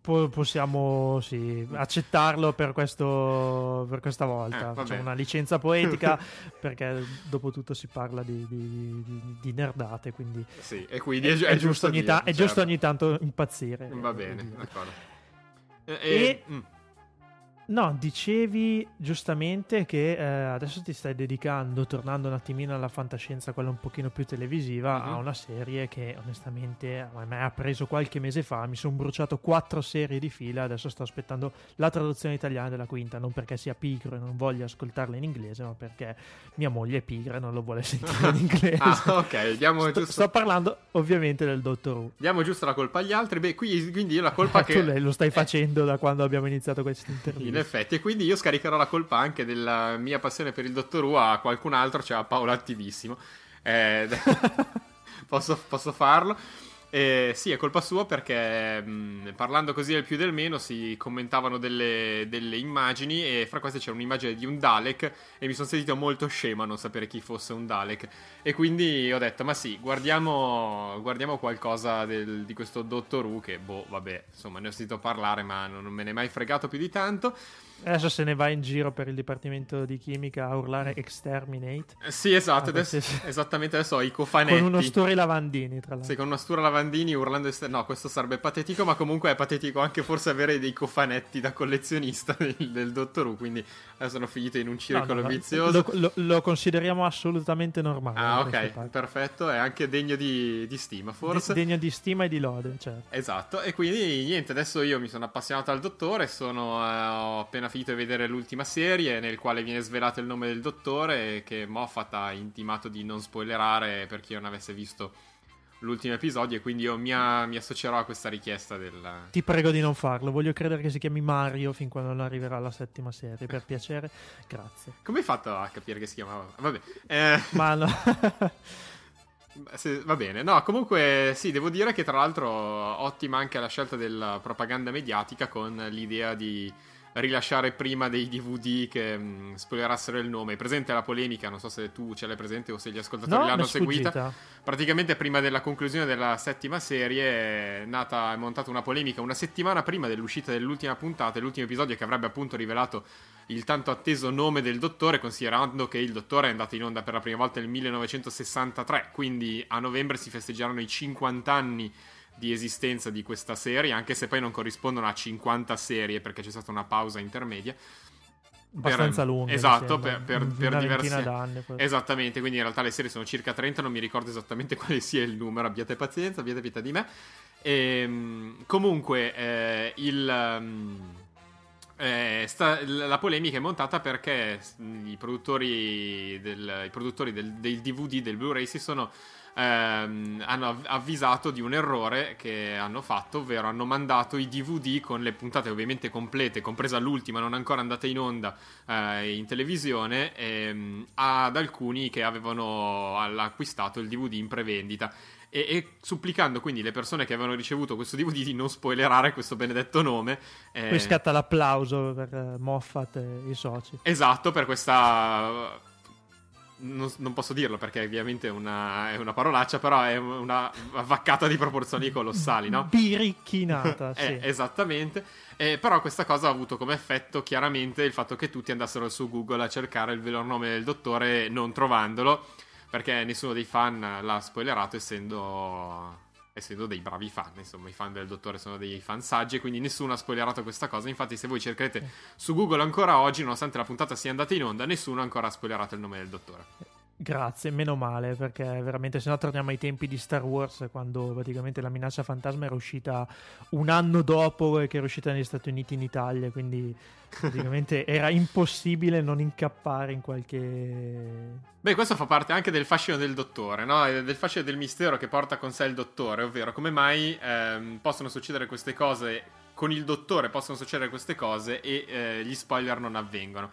Po- possiamo sì, accettarlo per, questo, per questa volta. Eh, una licenza poetica [laughs] perché dopo tutto si parla di, di, di, di nerdate. Quindi, sì, e quindi è, è, è, giusto, ogni ta- è giusto, ogni tanto impazzire. Va bene, d'accordo. E, e, mm. No, dicevi giustamente che eh, adesso ti stai dedicando, tornando un attimino alla fantascienza, quella un pochino più televisiva, mm-hmm. a una serie che onestamente a me ha preso qualche mese fa, mi sono bruciato quattro serie di fila, adesso sto aspettando la traduzione italiana della quinta, non perché sia pigro e non voglia ascoltarla in inglese, ma perché mia moglie è pigra e non lo vuole [laughs] sentire in inglese. [laughs] ah, ok, diamo sto, giusto... sto parlando ovviamente del Dottor Who. Diamo giusto la colpa agli altri, beh, qui, quindi io la colpa [laughs] che... tu lo stai facendo da quando abbiamo iniziato questa intervista in effetti. E quindi io scaricherò la colpa anche della mia passione per il Dottor Who a qualcun altro, cioè a Paolo Attivissimo. Eh, [laughs] posso, posso farlo. Eh, sì, è colpa sua perché mh, parlando così del più del meno si commentavano delle, delle, immagini e fra queste c'era un'immagine di un Dalek e mi sono sentito molto scema a non sapere chi fosse un Dalek. E quindi ho detto ma sì, guardiamo, guardiamo qualcosa del, di questo Dottor Who che boh, vabbè, insomma ne ho sentito parlare ma non me ne è mai fregato più di tanto Adesso se ne va in giro per il Dipartimento di Chimica a urlare Exterminate. Eh, sì, esatto, adesso, esattamente adesso ho i cofanetti. Con uno sture lavandini, tra l'altro. Sì, con uno sture lavandini urlando... Ester- no, questo sarebbe patetico, ma comunque è patetico anche forse avere dei cofanetti da collezionista [laughs] del, del Dottor Who, quindi adesso sono finito in un circolo no, no, vizioso. Lo, lo, lo, consideriamo assolutamente normale. Ah, ok, perfetto, è anche degno di, di stima, forse. De- degno di stima e di lode, certo. Esatto, e quindi niente, adesso io mi sono appassionato al Dottore, sono, eh, appena finito di vedere l'ultima serie nel quale viene svelato il nome del dottore che Moffat ha intimato di non spoilerare per chi non avesse visto l'ultimo episodio e quindi io mi, a, mi, associerò a questa richiesta del... Ti prego di non farlo, voglio credere che si chiami Mario fin quando non arriverà la settima serie, per piacere, grazie. Come hai fatto a capire che si chiamava? Vabbè. Eh... [laughs] Ma no... [laughs] Se, va bene, no, comunque sì, devo dire che tra l'altro ottima anche la scelta della propaganda mediatica con l'idea di rilasciare prima dei DVD che mh, mm, spoilerassero il nome. È presente la polemica, non so se tu ce l'hai presente o se gli ascoltatori no, l'hanno seguita. Praticamente prima della conclusione della settima serie è nata, è montata una polemica una settimana prima dell'uscita dell'ultima puntata, l'ultimo episodio che avrebbe appunto rivelato il tanto atteso nome del dottore, considerando che il dottore è andato in onda per la prima volta nel 1963, quindi a novembre si festeggeranno i 50 anni di esistenza di questa serie, anche se poi non corrispondono a 50 serie perché c'è stata una pausa intermedia. Abbastanza per, lunga. Esatto, per, per, per diverse... D'anni, Esattamente, quindi in realtà le serie sono circa 30, non mi ricordo esattamente [laughs] quale sia il numero, abbiate pazienza, abbiate pietà di me. E, ehm, comunque, eh, il... Um, eh, sta, la polemica è montata perché i produttori del, i produttori del, del DVD, del Blu-ray, si sono ehm, hanno avvisato di un errore che hanno fatto, ovvero hanno mandato i DVD con le puntate ovviamente complete, compresa l'ultima, non ancora andata in onda eh, in televisione, ehm, ad alcuni che avevano acquistato il DVD in prevendita. E, e, supplicando quindi le persone che avevano ricevuto questo DVD di non spoilerare questo benedetto nome. Eh... Poi scatta l'applauso per uh, Moffat e i soci. Esatto, per questa non, non, posso dirlo perché ovviamente è una, è una, parolaccia, però è una vaccata di proporzioni colossali, no? Biricchinata, [laughs] sì. eh, esattamente. Eh, però questa cosa ha avuto come effetto chiaramente il fatto che tutti andassero su Google a cercare il vero nome del dottore non trovandolo, perché nessuno dei fan l'ha spoilerato essendo essendo dei bravi fan, insomma i fan del dottore sono dei fan saggi e quindi nessuno ha spoilerato questa cosa, infatti se voi cercherete su Google ancora oggi, nonostante la puntata sia andata in onda, nessuno ha ancora spoilerato il nome del dottore. Grazie, meno male, perché veramente se no torniamo ai tempi di Star Wars, quando praticamente la minaccia fantasma era uscita un anno dopo che era uscita negli Stati Uniti in Italia, quindi praticamente [laughs] era impossibile non incappare in qualche... Beh, questo fa parte anche del fascino del dottore, no? del fascino del mistero che porta con sé il dottore, ovvero come mai ehm, possono succedere queste cose, con il dottore possono succedere queste cose e eh, gli spoiler non avvengono.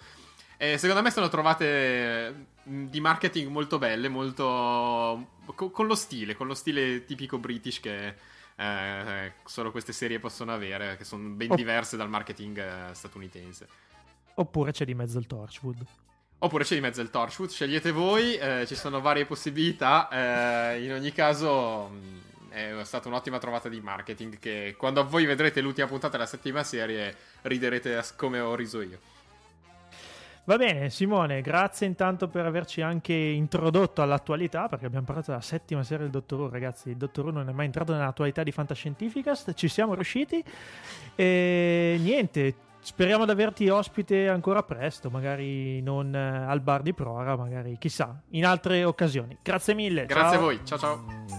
Eh, secondo me sono trovate di marketing molto belle, molto... con lo stile, con lo stile tipico british che eh, solo queste serie possono avere, che sono ben diverse dal marketing eh, statunitense. Oppure c'è di mezzo il Torchwood. Oppure c'è di mezzo il Torchwood, scegliete voi, eh, ci sono varie possibilità, eh, in ogni caso mh, è stata un'ottima trovata di marketing che quando voi vedrete l'ultima puntata della settima serie riderete come ho riso io. Va bene, Simone, grazie intanto per averci anche introdotto all'attualità, perché abbiamo parlato della settima serie del Dottor Who, ragazzi, il Dottor Who non è mai entrato nell'attualità di Fantascientificast, ci siamo riusciti e niente, Speriamo di averti ospite ancora presto, magari non eh, al bar di Prora, magari chissà, in altre occasioni. Grazie mille. Grazie ciao. a voi. Ciao ciao.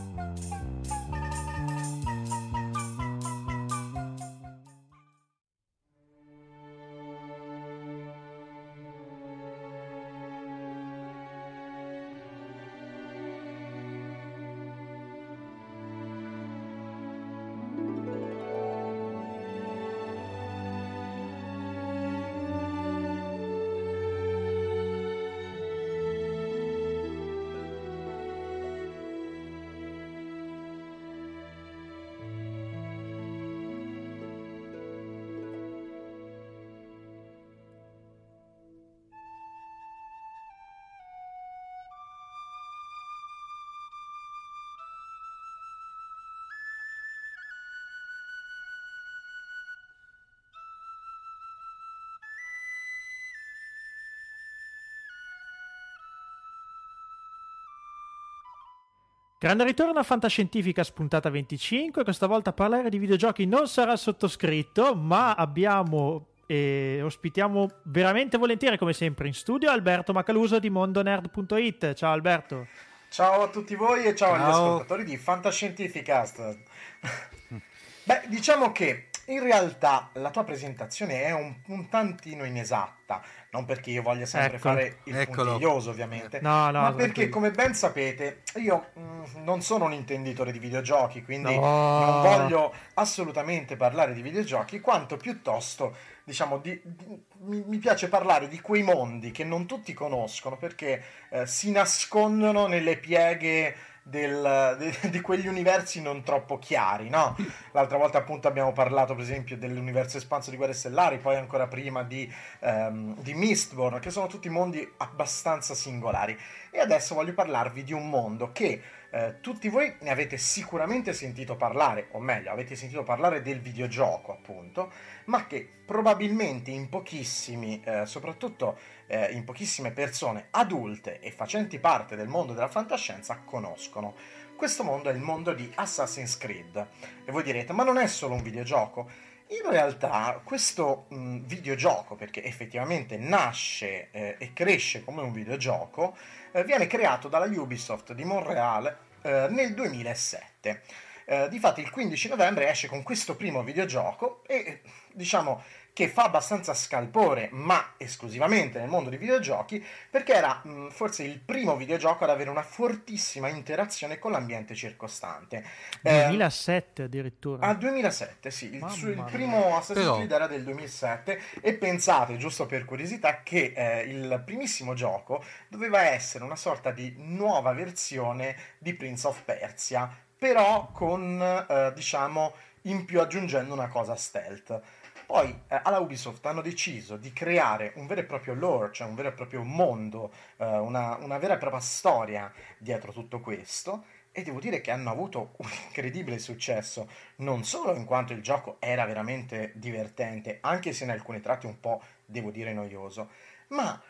Grande ritorno a Fantascientifica spuntata 25. Questa volta parlare di videogiochi non sarà sottoscritto, ma abbiamo e ospitiamo veramente volentieri, come sempre, in studio Alberto Macaluso di mondonerd.it. Ciao Alberto. Ciao a tutti voi e ciao, ciao. agli ascoltatori di Fantascientificast. [laughs] Beh, diciamo che in realtà la tua presentazione è un, un tantino inesatta non perché io voglia sempre Eccolo. fare il Eccolo. puntiglioso ovviamente, no, no, ma perché come ben sapete io mh, mm, non sono un intenditore di videogiochi, quindi no. non voglio assolutamente parlare di videogiochi, quanto piuttosto diciamo di, di, mi, mi, piace parlare di quei mondi che non tutti conoscono perché eh, si nascondono nelle pieghe del, de, di quegli universi non troppo chiari, no? [laughs] L'altra volta appunto abbiamo parlato per esempio dell'universo espanso di Guerre Stellari, poi ancora prima di, um, di Mistborn, che sono tutti mondi abbastanza singolari. E adesso voglio parlarvi di un mondo che eh, tutti voi ne avete sicuramente sentito parlare, o meglio, avete sentito parlare del videogioco appunto, ma che probabilmente in pochissimi, eh, soprattutto eh, in pochissime persone adulte e facenti parte del mondo della fantascienza conoscono. Questo mondo è il mondo di Assassin's Creed. E voi direte, ma non è solo un videogioco? In realtà questo mh, videogioco, perché effettivamente nasce eh, e cresce come un videogioco, eh, viene creato dalla Ubisoft di Montreal eh, nel 2007. Eh, difatti il 15 novembre esce con questo primo videogioco e diciamo che fa abbastanza scalpore, ma esclusivamente nel mondo dei videogiochi, perché era mh, forse il primo videogioco ad avere una fortissima interazione con l'ambiente circostante. 2007 eh, addirittura. Al 2007, sì, il, su, il primo Assassin's Però... Creed era del 2007 e pensate, giusto per curiosità, che eh, il primissimo gioco doveva essere una sorta di nuova versione di Prince of Persia, però con, eh, diciamo, in più aggiungendo una cosa stealth. Poi eh, alla Ubisoft hanno deciso di creare un vero e proprio lore, cioè un vero e proprio mondo, eh, una, una vera e propria storia dietro tutto questo e devo dire che hanno avuto un incredibile successo, non solo in quanto il gioco era veramente divertente, anche se in alcuni tratti un po', devo dire, noioso, ma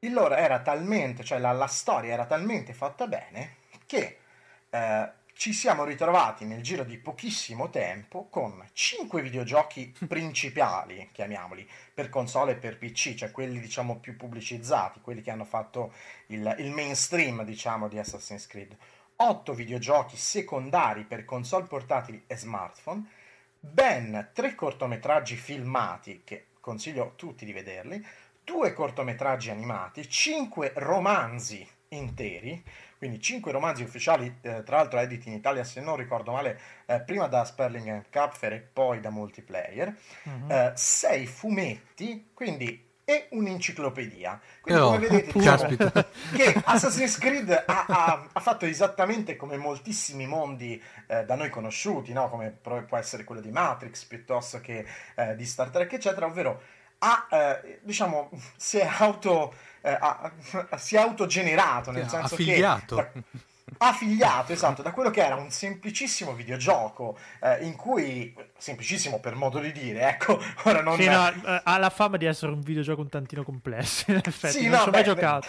il lore era talmente, cioè la, la storia era talmente fatta bene che eh, ci siamo ritrovati nel giro di pochissimo tempo con 5 videogiochi [laughs] principali, chiamiamoli, per console e per PC, cioè quelli diciamo più pubblicizzati, quelli che hanno fatto il, il mainstream diciamo di Assassin's Creed, 8 videogiochi secondari per console portatili e smartphone, ben 3 cortometraggi filmati, che consiglio tutti di vederli, 2 cortometraggi animati, 5 romanzi interi, quindi 5 romanzi ufficiali, eh, tra l'altro editi in Italia se non ricordo male, eh, prima da Sperling and Kapfer e poi da Multiplayer, 6 uh-huh. eh, fumetti, quindi e un'enciclopedia. Quindi, Però, come vedete, diciamo [laughs] che Assassin's Creed ha, ha, ha, fatto esattamente come moltissimi mondi eh, da noi conosciuti, no? come può essere quello di Matrix piuttosto che eh, di Star Trek, eccetera, ovvero ha, eh, diciamo, si è auto, eh, ha, si è autogenerato, nel senso affiliato. che... Da, affiliato esatto da quello che era un semplicissimo videogioco eh, in cui semplicissimo per modo di dire ecco [laughs] ora non sì, no, eh, ha la fama di essere un videogioco un tantino complesso in effetti sì, non no, ci ho mai giocato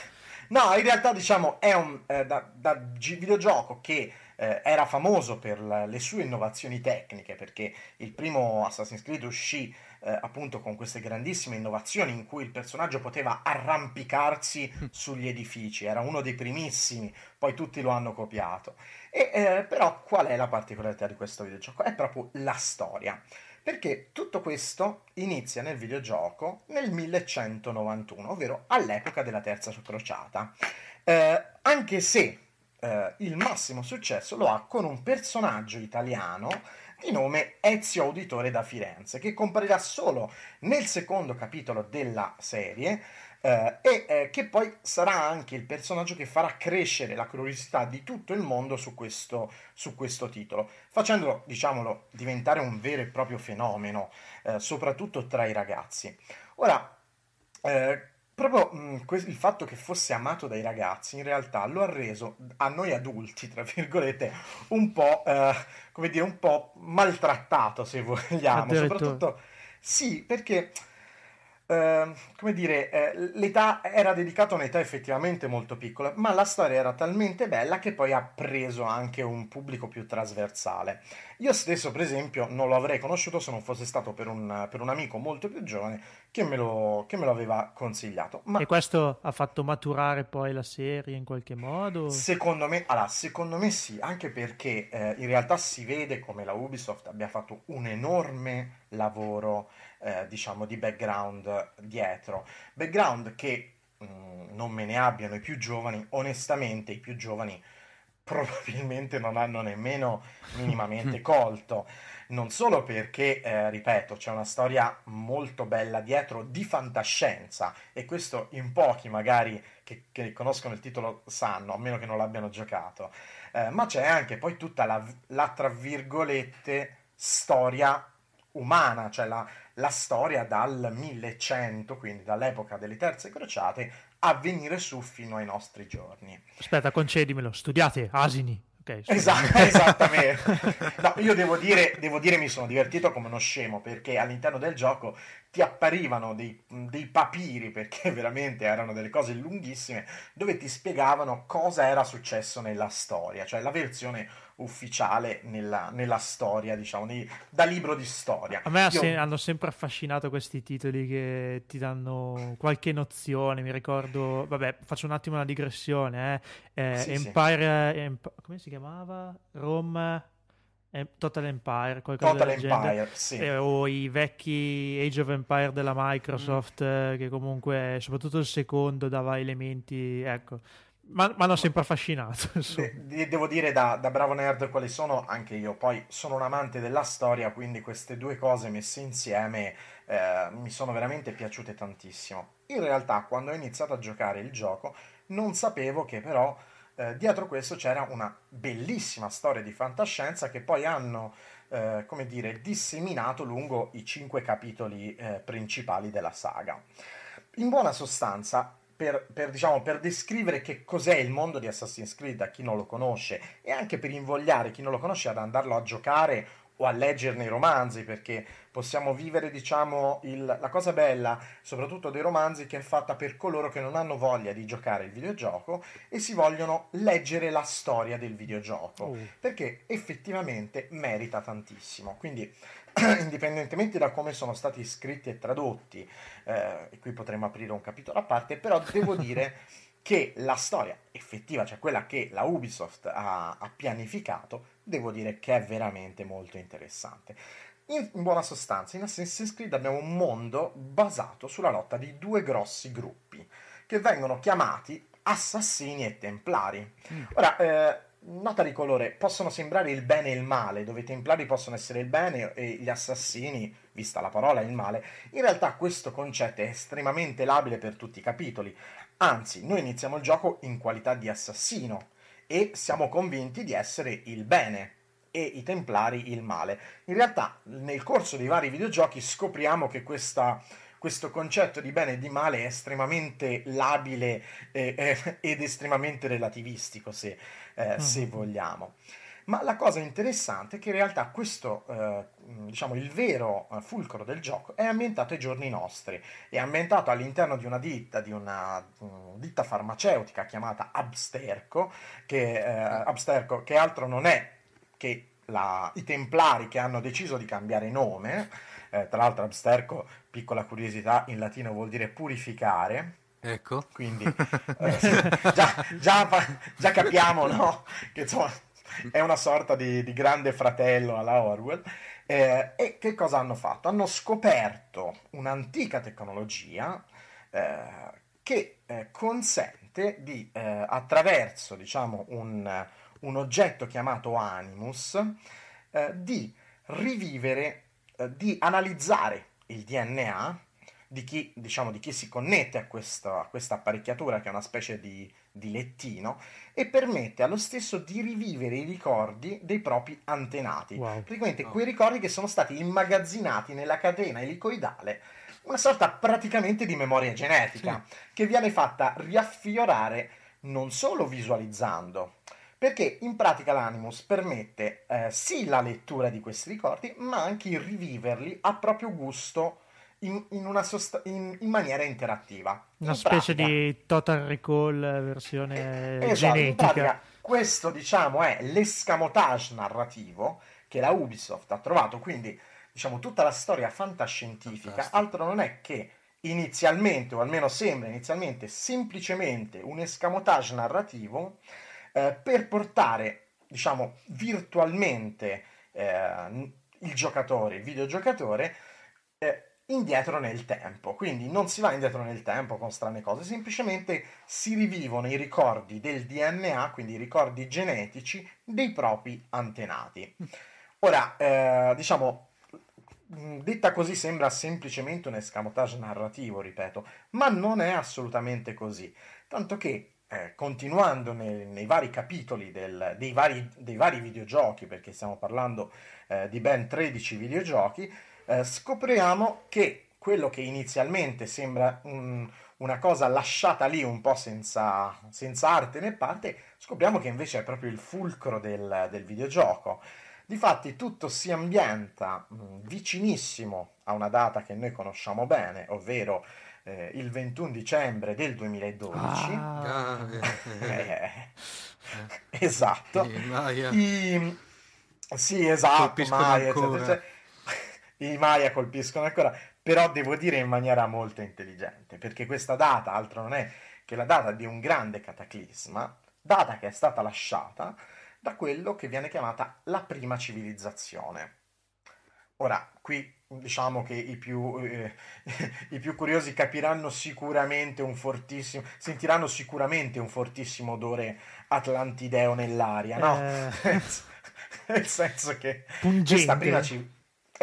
no in realtà diciamo è un eh, da, da videogioco che eh, era famoso per la, le sue innovazioni tecniche perché il primo Assassin's Creed uscì eh, appunto con queste grandissime innovazioni in cui il personaggio poteva arrampicarsi sugli edifici, era uno dei primissimi, poi tutti lo hanno copiato. E, eh, però qual è la particolarità di questo videogioco? È proprio la storia. Perché tutto questo inizia nel videogioco nel 1191, ovvero all'epoca della Terza Crociata. Eh, anche se eh, il massimo successo lo ha con un personaggio italiano di nome Ezio Auditore da Firenze, che comparirà solo nel secondo capitolo della serie eh, e eh, che poi sarà anche il personaggio che farà crescere la curiosità di tutto il mondo su questo, su questo titolo, facendolo, diciamolo, diventare un vero e proprio fenomeno, eh, soprattutto tra i ragazzi. Ora, eh, proprio mh, il fatto che fosse amato dai ragazzi in realtà lo ha reso a noi adulti, tra virgolette, un po', eh, come dire, un po' maltrattato, se vogliamo. Soprattutto, sì, perché Ehm, come dire, eh, l'età era dedicata a un'età effettivamente molto piccola, ma la storia era talmente bella che poi ha preso anche un pubblico più trasversale. Io stesso, per esempio, non lo avrei conosciuto se non fosse stato per un, per un amico molto più giovane che me, lo, che me lo aveva consigliato. Ma e questo ha fatto maturare poi la serie in qualche modo? Secondo me, allora, secondo me sì, anche perché eh, in realtà si vede come la Ubisoft abbia fatto un enorme lavoro eh, diciamo di background dietro. Background che mh, mm, non me ne abbiano i più giovani, onestamente i più giovani [laughs] probabilmente non hanno nemmeno minimamente [laughs] colto. Non solo perché, eh, ripeto, c'è una storia molto bella dietro di fantascienza e questo in pochi magari che, che conoscono il titolo sanno, a meno che non l'abbiano giocato, eh, ma c'è anche poi tutta la, la tra virgolette storia umana, cioè la, la storia dal 1100, quindi dall'epoca delle terze crociate, a venire su fino ai nostri giorni. Aspetta, concedimelo, studiate, asini. Okay, esatto, [laughs] esattamente. No, io devo dire, devo dire, mi sono divertito come uno scemo perché all'interno del gioco ti apparivano dei, dei, papiri, perché [laughs] veramente erano delle cose lunghissime, dove ti spiegavano cosa era successo nella storia, cioè la versione ufficiale nella, nella storia, diciamo, nei, da libro di storia. A me Io... hanno sempre affascinato questi titoli che ti danno qualche nozione. Mi ricordo, vabbè, faccio un attimo una digressione. Eh. Eh, sì, Empire, sì. Emp- come si chiamava? Rome. Total Empire, qualcosa Total Empire. Sì. Eh, o i vecchi Age of Empire della Microsoft, mm. eh, che comunque, soprattutto il secondo, dava elementi, ecco, mi hanno sempre affascinato. [laughs] De- devo dire da, da, bravo nerd quali sono, anche io poi sono un amante della storia, quindi queste due cose messe insieme eh, mi sono veramente piaciute tantissimo. In realtà quando ho iniziato a giocare il gioco non sapevo che però eh, dietro questo c'era una bellissima storia di fantascienza che poi hanno, eh, come dire, disseminato lungo i cinque capitoli eh, principali della saga. In buona sostanza, per, per, diciamo, per, descrivere che cos'è il mondo di Assassin's Creed a chi non lo conosce e anche per invogliare chi non lo conosce ad andarlo a giocare o a leggerne i romanzi, perché possiamo vivere, diciamo, il, la cosa bella, soprattutto dei romanzi, che è fatta per coloro che non hanno voglia di giocare il videogioco e si vogliono leggere la storia del videogioco, oh. perché effettivamente merita tantissimo. Quindi [clears throat] indipendentemente da come sono stati scritti e tradotti, eh, e qui potremmo aprire un capitolo a parte, però devo dire [laughs] che la storia effettiva, cioè quella che la Ubisoft ha, ha pianificato, devo dire che è veramente molto interessante. In, in, buona sostanza, in Assassin's Creed abbiamo un mondo basato sulla lotta di due grossi gruppi, che vengono chiamati assassini e templari. Mm. Ora, eh, nota di colore, possono sembrare il bene e il male, dove i templari possono essere il bene e gli assassini, vista la parola, il male. In realtà questo concetto è estremamente labile per tutti i capitoli. Anzi, noi iniziamo il gioco in qualità di assassino e siamo convinti di essere il bene e i templari il male. In realtà, nel corso dei vari videogiochi scopriamo che questa questo concetto di bene e di male è estremamente labile eh, eh, [laughs] ed estremamente relativistico, se, eh, mm. se, vogliamo. Ma la cosa interessante è che in realtà questo, eh, diciamo, il vero eh, fulcro del gioco è ambientato ai giorni nostri, è ambientato all'interno di una ditta, di una um, ditta farmaceutica chiamata Absterco, che, eh, Absterco, che altro non è che la, i templari che hanno deciso di cambiare nome, eh, tra l'altro Absterco, piccola curiosità, in latino vuol dire purificare. Ecco. Quindi [laughs] eh, già, già, già, capiamo no? che insomma, è una sorta di, di grande fratello alla Orwell. Eh, e che cosa hanno fatto? Hanno scoperto un'antica tecnologia eh, che eh, consente di, eh, attraverso diciamo, un, un, oggetto chiamato Animus, di rivivere eh, di analizzare il DNA di chi, diciamo, di chi si connette a questa, a questa, apparecchiatura che è una specie di, di, lettino e permette allo stesso di rivivere i ricordi dei propri antenati. Wow. Praticamente quei ricordi che sono stati immagazzinati nella catena elicoidale, una sorta praticamente di memoria genetica sì. che viene fatta riaffiorare non solo visualizzando, perché in pratica l'Animus permette eh, sì la lettura di questi ricordi, ma anche il riviverli a proprio gusto in, in, sost- in, in maniera interattiva. Una specie pratica, di Total Recall versione eh, esatto, genetica. Pratica, questo diciamo è l'escamotage narrativo che la Ubisoft ha trovato, quindi diciamo tutta la storia fantascientifica, Fantastico. altro non è che inizialmente, o almeno sembra inizialmente, semplicemente un escamotage narrativo eh, per portare, diciamo, virtualmente eh, il giocatore, il videogiocatore, eh, indietro nel tempo. Quindi non si va indietro nel tempo con strane cose, semplicemente si rivivono i ricordi del DNA, quindi i ricordi genetici dei propri antenati. Ora, eh, diciamo, detta così sembra semplicemente un escamotage narrativo, ripeto, ma non è assolutamente così. Tanto che eh, continuando nei, nei, vari capitoli del, dei, vari, dei, vari, videogiochi, perché stiamo parlando eh, di ben 13 videogiochi, eh, scopriamo che quello che inizialmente sembra un, una cosa lasciata lì un po' senza, senza, arte né parte, scopriamo che invece è proprio il fulcro del, del videogioco. Difatti tutto si ambienta mh, vicinissimo a una data che noi conosciamo bene, ovvero eh, il 21 dicembre del 2012. Ah. Eh, esatto. I, sì, esatto. Maya, cioè, I Maya colpiscono ancora, però devo dire in maniera molto intelligente, perché questa data altro non è che la data di un grande cataclisma, data che è stata lasciata da quello che viene chiamata la prima civilizzazione. Ora, qui diciamo che i più, eh, [laughs] i più, curiosi capiranno sicuramente un fortissimo, sentiranno sicuramente un fortissimo odore atlantideo nell'aria, no? Eh... [laughs] Nel senso che Pungente. questa prima,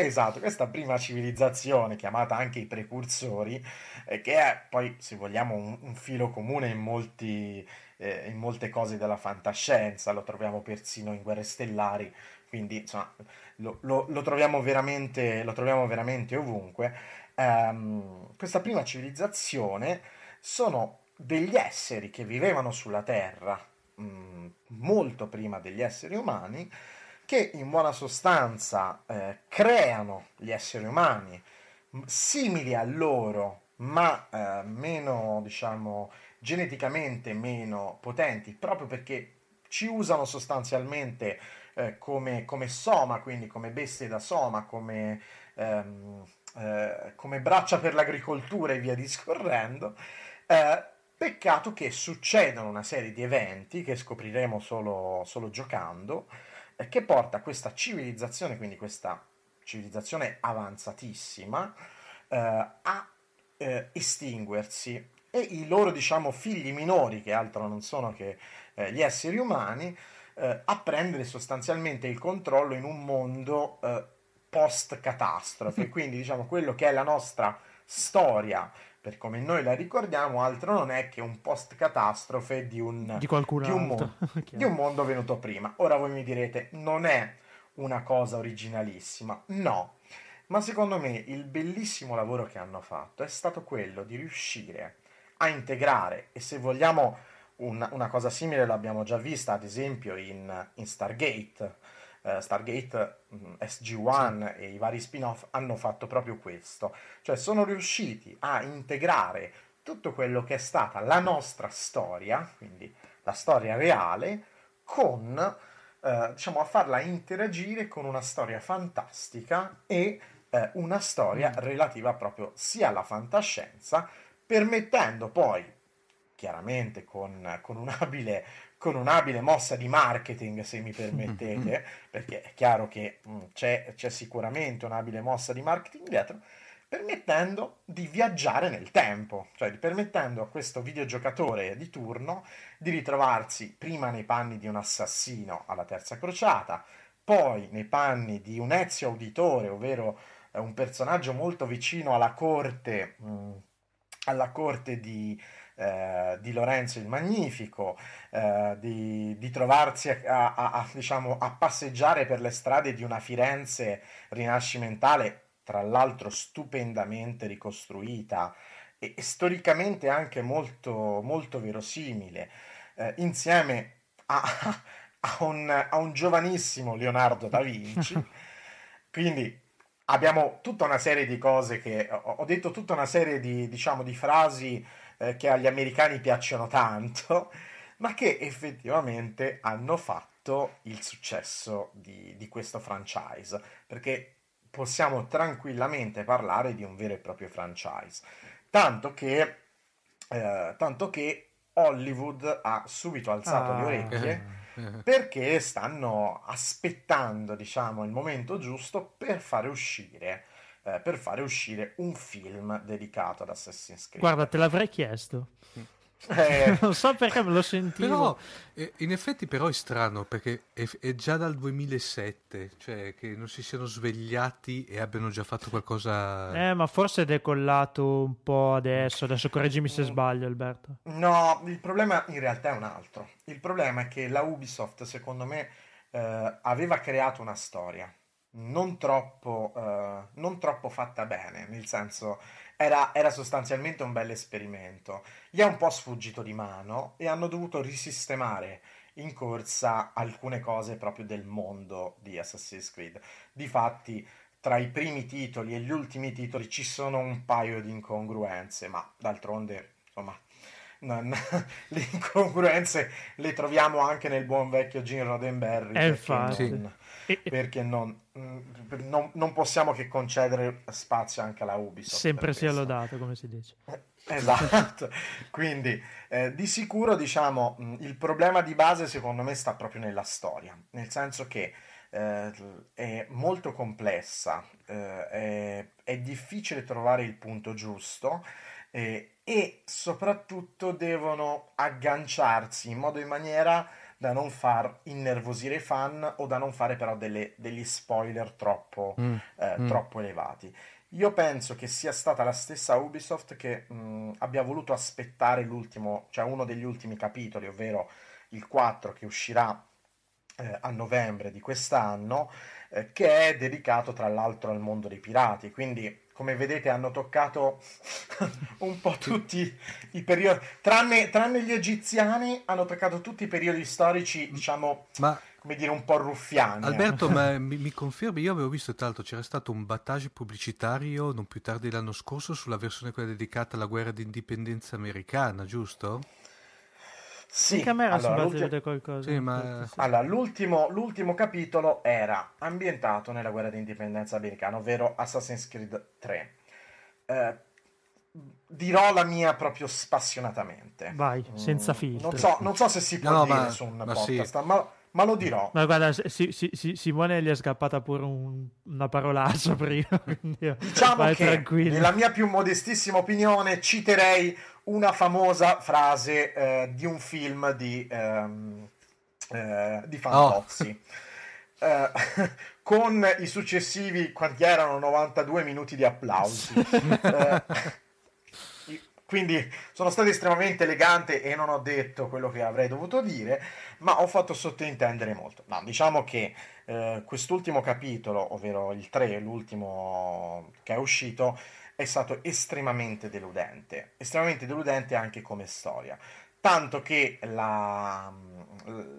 esatto, questa prima civilizzazione, chiamata anche i precursori, eh, che è poi, se vogliamo, un, un filo comune in, molti, eh, in molte cose della fantascienza, lo troviamo persino in Guerre Stellari, quindi insomma lo, lo, lo, troviamo, veramente, lo troviamo veramente ovunque. Um, questa prima civilizzazione sono degli esseri che vivevano sulla Terra mh, mm, molto prima degli esseri umani, che in buona sostanza eh, creano gli esseri umani simili a loro, ma eh, meno, diciamo, geneticamente meno potenti, proprio perché ci usano sostanzialmente eh, come, come, soma, quindi come bestie da soma, come, ehm, eh, come braccia per l'agricoltura e via discorrendo. Eh, peccato che succedono una serie di eventi che scopriremo solo, solo giocando, che porta questa civilizzazione, quindi questa civilizzazione avanzatissima, eh, a estinguersi e i loro diciamo figli minori che altro non sono che eh, gli esseri umani eh, a prendere sostanzialmente il controllo in un mondo eh, post catastrofe. [laughs] Quindi, diciamo, quello che è la nostra storia per come noi la ricordiamo, altro non è che un post catastrofe di un, di, di, un mondo, [laughs] di un mondo venuto prima. Ora voi mi direte, non è una cosa originalissima, no, ma secondo me il bellissimo lavoro che hanno fatto è stato quello di riuscire a integrare, e se vogliamo una, una cosa simile l'abbiamo già vista ad esempio in, in Stargate, uh, Stargate mh, mm, SG-1 sì. e i vari spin-off hanno fatto proprio questo, cioè sono riusciti a integrare tutto quello che è stata la nostra storia, quindi la storia reale, con, uh, diciamo, a farla interagire con una storia fantastica e uh, una storia mm. relativa proprio sia alla fantascienza, permettendo poi chiaramente con, con, un'abile, con, un'abile, mossa di marketing, se mi permettete, [laughs] perché è chiaro che mh, c'è, c'è, sicuramente un'abile mossa di marketing dietro, permettendo di viaggiare nel tempo, cioè permettendo a questo videogiocatore di turno di ritrovarsi prima nei panni di un assassino alla terza crociata, poi nei panni di un Ezio Auditore, ovvero eh, un personaggio molto vicino alla corte, mh, alla corte di, eh, di Lorenzo il Magnifico, eh, di, di, trovarsi a, a, a, diciamo, a passeggiare per le strade di una Firenze rinascimentale, tra l'altro stupendamente ricostruita e, e storicamente anche molto, molto verosimile, eh, insieme a, [laughs] a, un, a un giovanissimo Leonardo da Vinci. [laughs] Quindi abbiamo tutta una serie di cose che ho detto tutta una serie di, diciamo, di frasi eh, che agli americani piacciono tanto, [laughs] ma che effettivamente hanno fatto il successo di, di questo franchise, perché possiamo tranquillamente parlare di un vero e proprio franchise. Tanto che, eh, tanto che Hollywood ha subito alzato ah. le orecchie [laughs] perché stanno aspettando, diciamo, il momento giusto per fare uscire eh, per fare uscire un film dedicato ad Assassin's Creed. Guarda, te l'avrei chiesto. Eh. [laughs] non so perché me lo sentivo. Però, eh, in effetti, però è strano perché è, è, già dal 2007, cioè che non si siano svegliati e abbiano già fatto qualcosa. Eh, ma forse è decollato un po' adesso. Adesso correggimi se sbaglio, Alberto. No, il problema in realtà è un altro. Il problema è che la Ubisoft, secondo me, eh, aveva creato una storia non troppo, uh, non troppo fatta bene, nel senso era, era, sostanzialmente un bel esperimento. Gli è un po' sfuggito di mano e hanno dovuto risistemare in corsa alcune cose proprio del mondo di Assassin's Creed. Difatti, tra i primi titoli e gli ultimi titoli ci sono un paio di incongruenze, ma d'altronde, insomma, non, [laughs] le incongruenze le troviamo anche nel buon vecchio Gene Roddenberry. Eh, infatti. Non, [laughs] perché non, mm, non, non, possiamo che concedere spazio anche alla Ubisoft. Sempre sia lodato, come si dice. [laughs] Esatto, quindi eh, di sicuro diciamo mm, il problema di base secondo me sta proprio nella storia, nel senso che eh, è molto complessa, eh, è, è, difficile trovare il punto giusto eh, e soprattutto devono agganciarsi in modo e maniera da non far innervosire i fan o da non fare però delle, degli spoiler troppo, mm. Eh, mm. troppo elevati. Io penso che sia stata la stessa Ubisoft che mh, abbia voluto aspettare l'ultimo, cioè uno degli ultimi capitoli, ovvero il 4 che uscirà eh, a novembre di quest'anno, eh, che è dedicato tra l'altro al mondo dei pirati. Quindi come vedete hanno toccato [laughs] un po' tutti i periodi, tranne, tranne, gli egiziani, hanno toccato tutti i periodi storici, diciamo, ma, come dire, un po' ruffiani. Alberto, ma [laughs] mi, mi, confermi, io avevo visto tra l'altro c'era stato un battage pubblicitario non più tardi l'anno scorso sulla versione quella dedicata alla guerra d'indipendenza americana, giusto? Sì, in camera allora, si vedere qualcosa. Sì, ma... allora, l'ultimo, l'ultimo, capitolo era ambientato nella guerra di indipendenza americana, ovvero Assassin's Creed 3. Eh, dirò la mia proprio spassionatamente. Vai, senza mm, filtro. Non so, non so se si può no, dire ma, su un ma podcast, sì. ma ma lo dirò. Ma guarda, si, si, si, Simone gli è scappata pure un, una parolaccia [laughs] prima. diciamo che, tranquillo. nella mia più modestissima opinione, citerei una famosa frase eh, di un film di, ehm, eh, di Fantozzi. Oh. Eh, [laughs] con i successivi, quanti erano? 92 minuti di applausi. [laughs] eh, quindi sono stato estremamente elegante e non ho detto quello che avrei dovuto dire, ma ho fatto sottintendere molto. No, diciamo che eh, quest'ultimo capitolo, ovvero il 3, l'ultimo che è uscito, è stato estremamente deludente, estremamente deludente anche come storia. Tanto che la,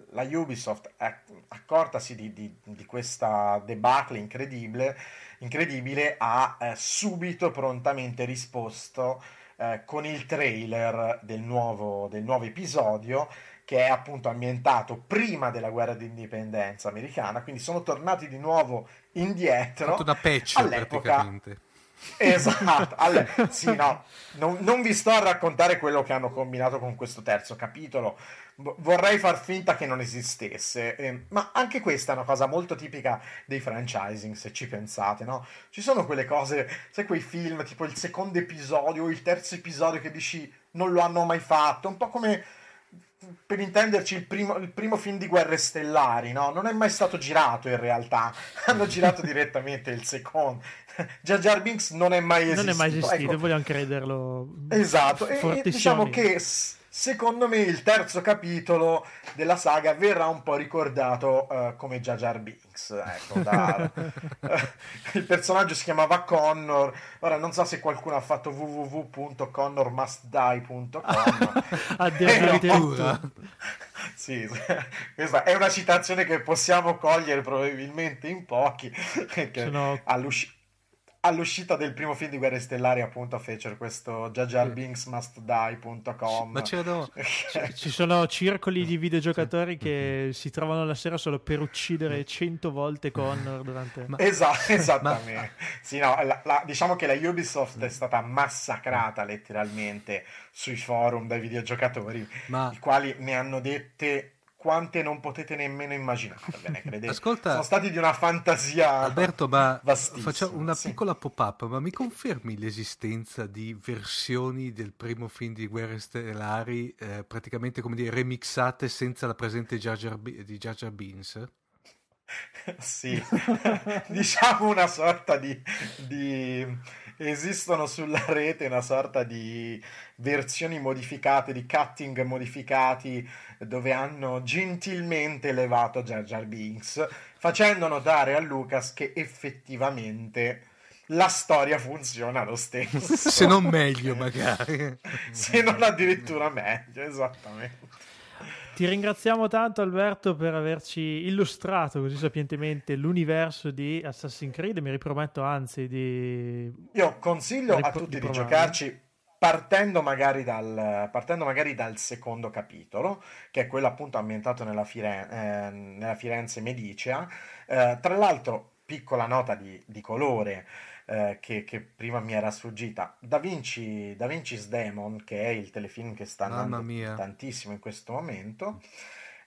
la Ubisoft, accortasi di, di, di, questa debacle incredibile, incredibile ha eh, subito prontamente risposto eh, con il trailer del nuovo, del nuovo episodio che è appunto ambientato prima della guerra d'indipendenza americana, quindi sono tornati di nuovo indietro. Fatto da patch all'epoca. praticamente. Esatto, allora, sì, no, non, non, vi sto a raccontare quello che hanno combinato con questo terzo capitolo, vorrei far finta che non esistesse, eh, ma anche questa è una cosa molto tipica dei franchising, se ci pensate, no? Ci sono quelle cose, sai quei film, tipo il secondo episodio o il terzo episodio che dici non lo hanno mai fatto, un po' come per intenderci, il primo, il primo, film di Guerre Stellari, no? Non è mai stato girato in realtà. [laughs] Hanno girato direttamente il secondo. [laughs] Jar Jar Binks non è mai esistito. Non è mai esistito, ecco. vogliamo crederlo. Esatto, e, diciamo che secondo me il terzo capitolo della saga verrà un po' ricordato uh, come Jar Jar Binks. Ecco, da, [laughs] il personaggio si chiamava Connor. Ora non so se qualcuno ha fatto www.connormustdie.com. [laughs] Addirittura. sì, questa è una citazione che possiamo cogliere probabilmente in pochi. Che Sono... all'uscita all'uscita del primo film di Guerre Stellari appunto fecero questo jajarbingsmustdie.com ma c'erano [laughs] ci sono circoli di videogiocatori che si trovano la sera solo per uccidere cento volte Connor durante ma... esatto, [laughs] esattamente. Ma... sì, no, la, la, diciamo che la Ubisoft è stata massacrata letteralmente sui forum dai videogiocatori ma... i quali ne hanno dette quante non potete nemmeno immaginarvene, [laughs] credete. Ascolta, sono stati di una fantasia Alberto, ma facciamo una sì. piccola pop-up, ma mi confermi l'esistenza di versioni del primo film di Guerre Stellari eh, praticamente come dire remixate senza la presenza di Jar Jar, di Jar, Jar Beans? [laughs] sì, [laughs] diciamo una sorta di, di esistono sulla rete una sorta di versioni modificate, di cutting modificati, dove hanno gentilmente elevato Jar Jar Binks, facendo notare a Lucas che effettivamente la storia funziona lo stesso. Se non meglio, [laughs] magari. Se non addirittura meglio, esattamente. Ti ringraziamo tanto Alberto per averci illustrato così sapientemente l'universo di Assassin's Creed, mi riprometto anzi di... Io consiglio rip- a tutti di, di giocarci partendo magari, dal, partendo magari, dal, secondo capitolo, che è quello appunto ambientato nella, Firen- eh, nella Firenze Medicea. Eh, tra l'altro, piccola nota di, di colore, eh, che, che, prima mi era sfuggita. Da, Vinci, da Vinci's Demon, che è il telefilm che sta andando tantissimo in questo momento,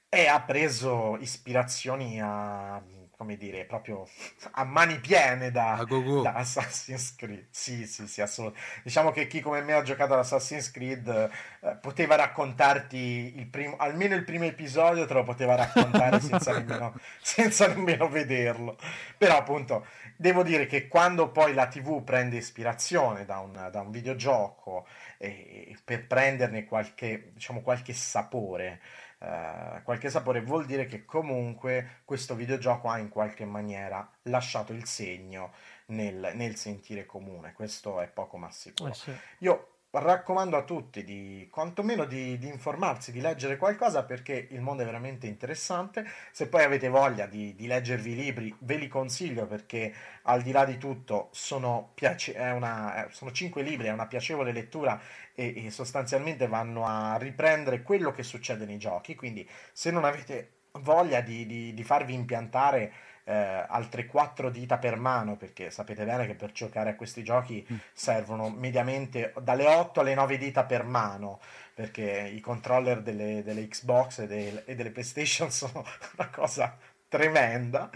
e ha preso ispirazioni a come dire, proprio a mani piene da, da, Assassin's Creed. Sì, sì, sì, assolutamente. Diciamo che chi come me ha giocato ad Assassin's Creed eh, poteva raccontarti il primo, almeno il primo episodio te lo poteva raccontare [laughs] senza, nemmeno, senza nemmeno vederlo. Però appunto devo dire che quando poi la TV prende ispirazione da un, da un videogioco e, per prenderne qualche, diciamo, qualche sapore, Uh, qualche sapore vuol dire che comunque questo videogioco ha in qualche maniera lasciato il segno nel, nel sentire comune, questo è poco ma sicuro. Eh sì. Io raccomando a tutti di quantomeno di, di, informarsi, di leggere qualcosa perché il mondo è veramente interessante. Se poi avete voglia di, di leggervi i libri, ve li consiglio perché al di là di tutto sono, piace- una, sono cinque libri, è una piacevole lettura e, e sostanzialmente vanno a riprendere quello che succede nei giochi. Quindi se non avete voglia di, di farvi impiantare eh, altre quattro dita per mano, perché sapete bene che per giocare a questi giochi mm. servono mediamente dalle 8 alle 9 dita per mano, perché i controller delle, delle Xbox e, del, e, delle PlayStation [laughs] sono una cosa tremenda.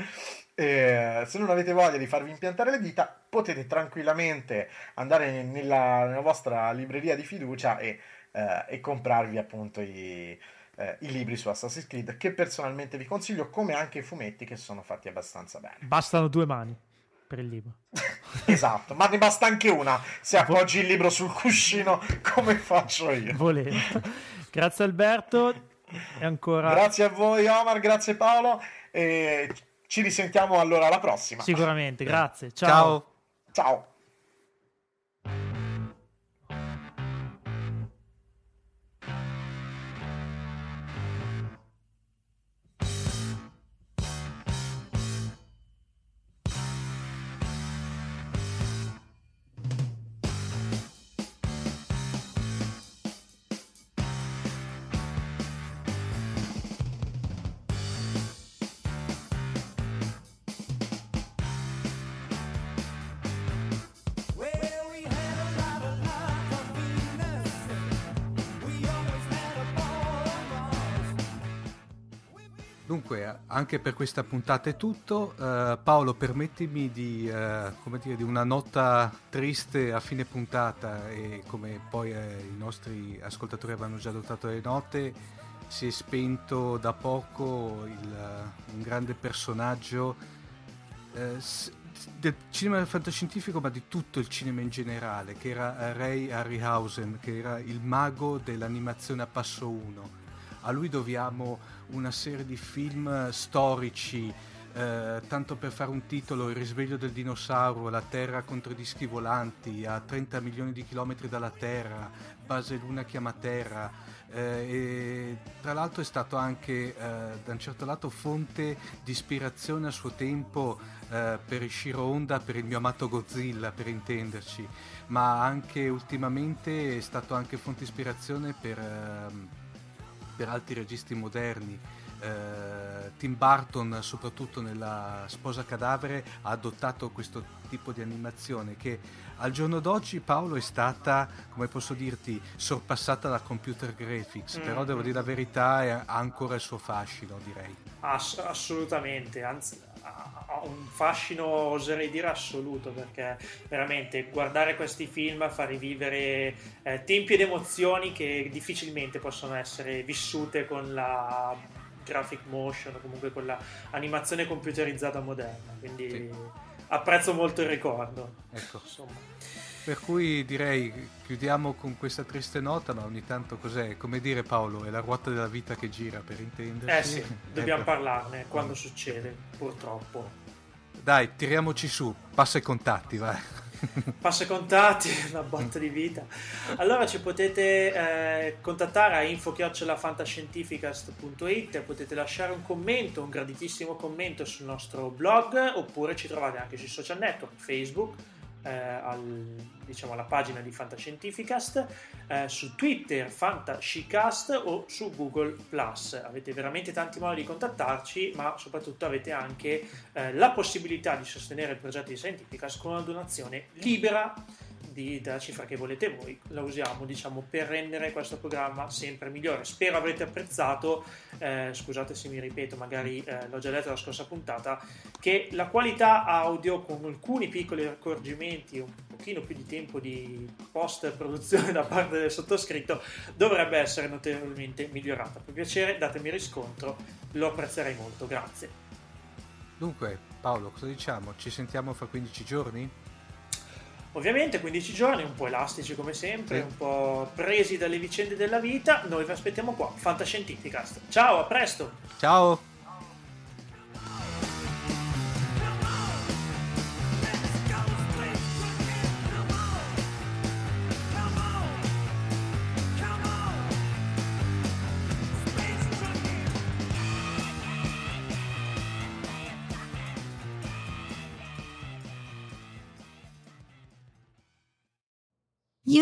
Eh, se non avete voglia di farvi impiantare le dita, potete tranquillamente andare nella, nella vostra libreria di fiducia e, eh, e comprarvi appunto i eh, i libri su Assassin's Creed che personalmente vi consiglio come anche i fumetti che sono fatti abbastanza bene. Bastano due mani per il libro. [laughs] esatto, ma ne basta anche una se appoggi il libro sul cuscino come faccio io. Volendo. Grazie Alberto e ancora... Grazie a voi Omar, grazie Paolo e ci risentiamo allora alla prossima. Sicuramente, grazie. Ciao. Ciao. Ciao. Dunque, anche per questa puntata è tutto. Uh, Paolo, permettimi di, uh, dire, di, una nota triste a fine puntata e come poi eh, i nostri ascoltatori avranno già adottato le note, si è spento da poco il, uh, un grande personaggio del cinema fantascientifico, ma di tutto il cinema in generale, che era Ray Harryhausen, che era il mago dell'animazione a passo 1 a lui dobbiamo una serie di film storici, eh, tanto per fare un titolo, Il risveglio del dinosauro, La Terra contro i dischi volanti, a 30 milioni di chilometri dalla Terra, Base Luna chiama Terra. Eh, tra l'altro è stato anche eh, da un certo lato fonte di ispirazione a suo tempo eh, per Ishiro Honda, per il mio amato Godzilla per intenderci, ma anche ultimamente è stato anche fonte di ispirazione per ehm, per altri registi moderni. Eh, Tim Burton, soprattutto nella Sposa Cadavere, ha adottato questo tipo di animazione che al giorno d'oggi Paolo è stata, come posso dirti, sorpassata da computer graphics, mm. però devo dire la verità, ha ancora il suo fascino, direi. Ass- assolutamente, anzi ha un fascino, oserei dire, assoluto, perché veramente guardare questi film fa rivivere eh, tempi ed emozioni che difficilmente possono essere vissute con la graphic motion o comunque con l'animazione computerizzata moderna. Quindi sì. apprezzo molto il ricordo. Ecco. Insomma. Per cui direi chiudiamo con questa triste nota, ma ogni tanto cos'è? Come dire Paolo, è la ruota della vita che gira per intenderci. Eh sì, dobbiamo [laughs] ecco. parlarne quando succede, purtroppo. Dai, tiriamoci su, passa i contatti, vai. Passa i contatti, [laughs] una botta di vita. Allora ci potete eh, contattare a info-fantascientificast.it, potete lasciare un commento, un graditissimo commento sul nostro blog, oppure ci trovate anche sui social network, Facebook, eh, al, diciamo, alla pagina di Fantascientificast, eh, su Twitter Fantascicast o su Google Plus. Avete veramente tanti modi di contattarci, ma soprattutto avete anche eh, la possibilità di sostenere il progetto di Scientificast con una donazione libera di, della cifra che volete voi, la usiamo diciamo per rendere questo programma sempre migliore. Spero avrete apprezzato, eh, scusate se mi ripeto, magari eh, l'ho già detto la scorsa puntata, che la qualità audio con alcuni piccoli accorgimenti, un pochino più di tempo di post produzione [laughs] da parte del sottoscritto dovrebbe essere notevolmente migliorata. Per piacere, datemi riscontro, lo apprezzerei molto, grazie. Dunque, Paolo, cosa diciamo? Ci sentiamo fra 15 giorni? Ovviamente 15 giorni, un po' elastici come sempre, sì. un po' presi dalle vicende della vita, noi vi aspettiamo qua, Fantascientificast. Ciao, a presto! Ciao!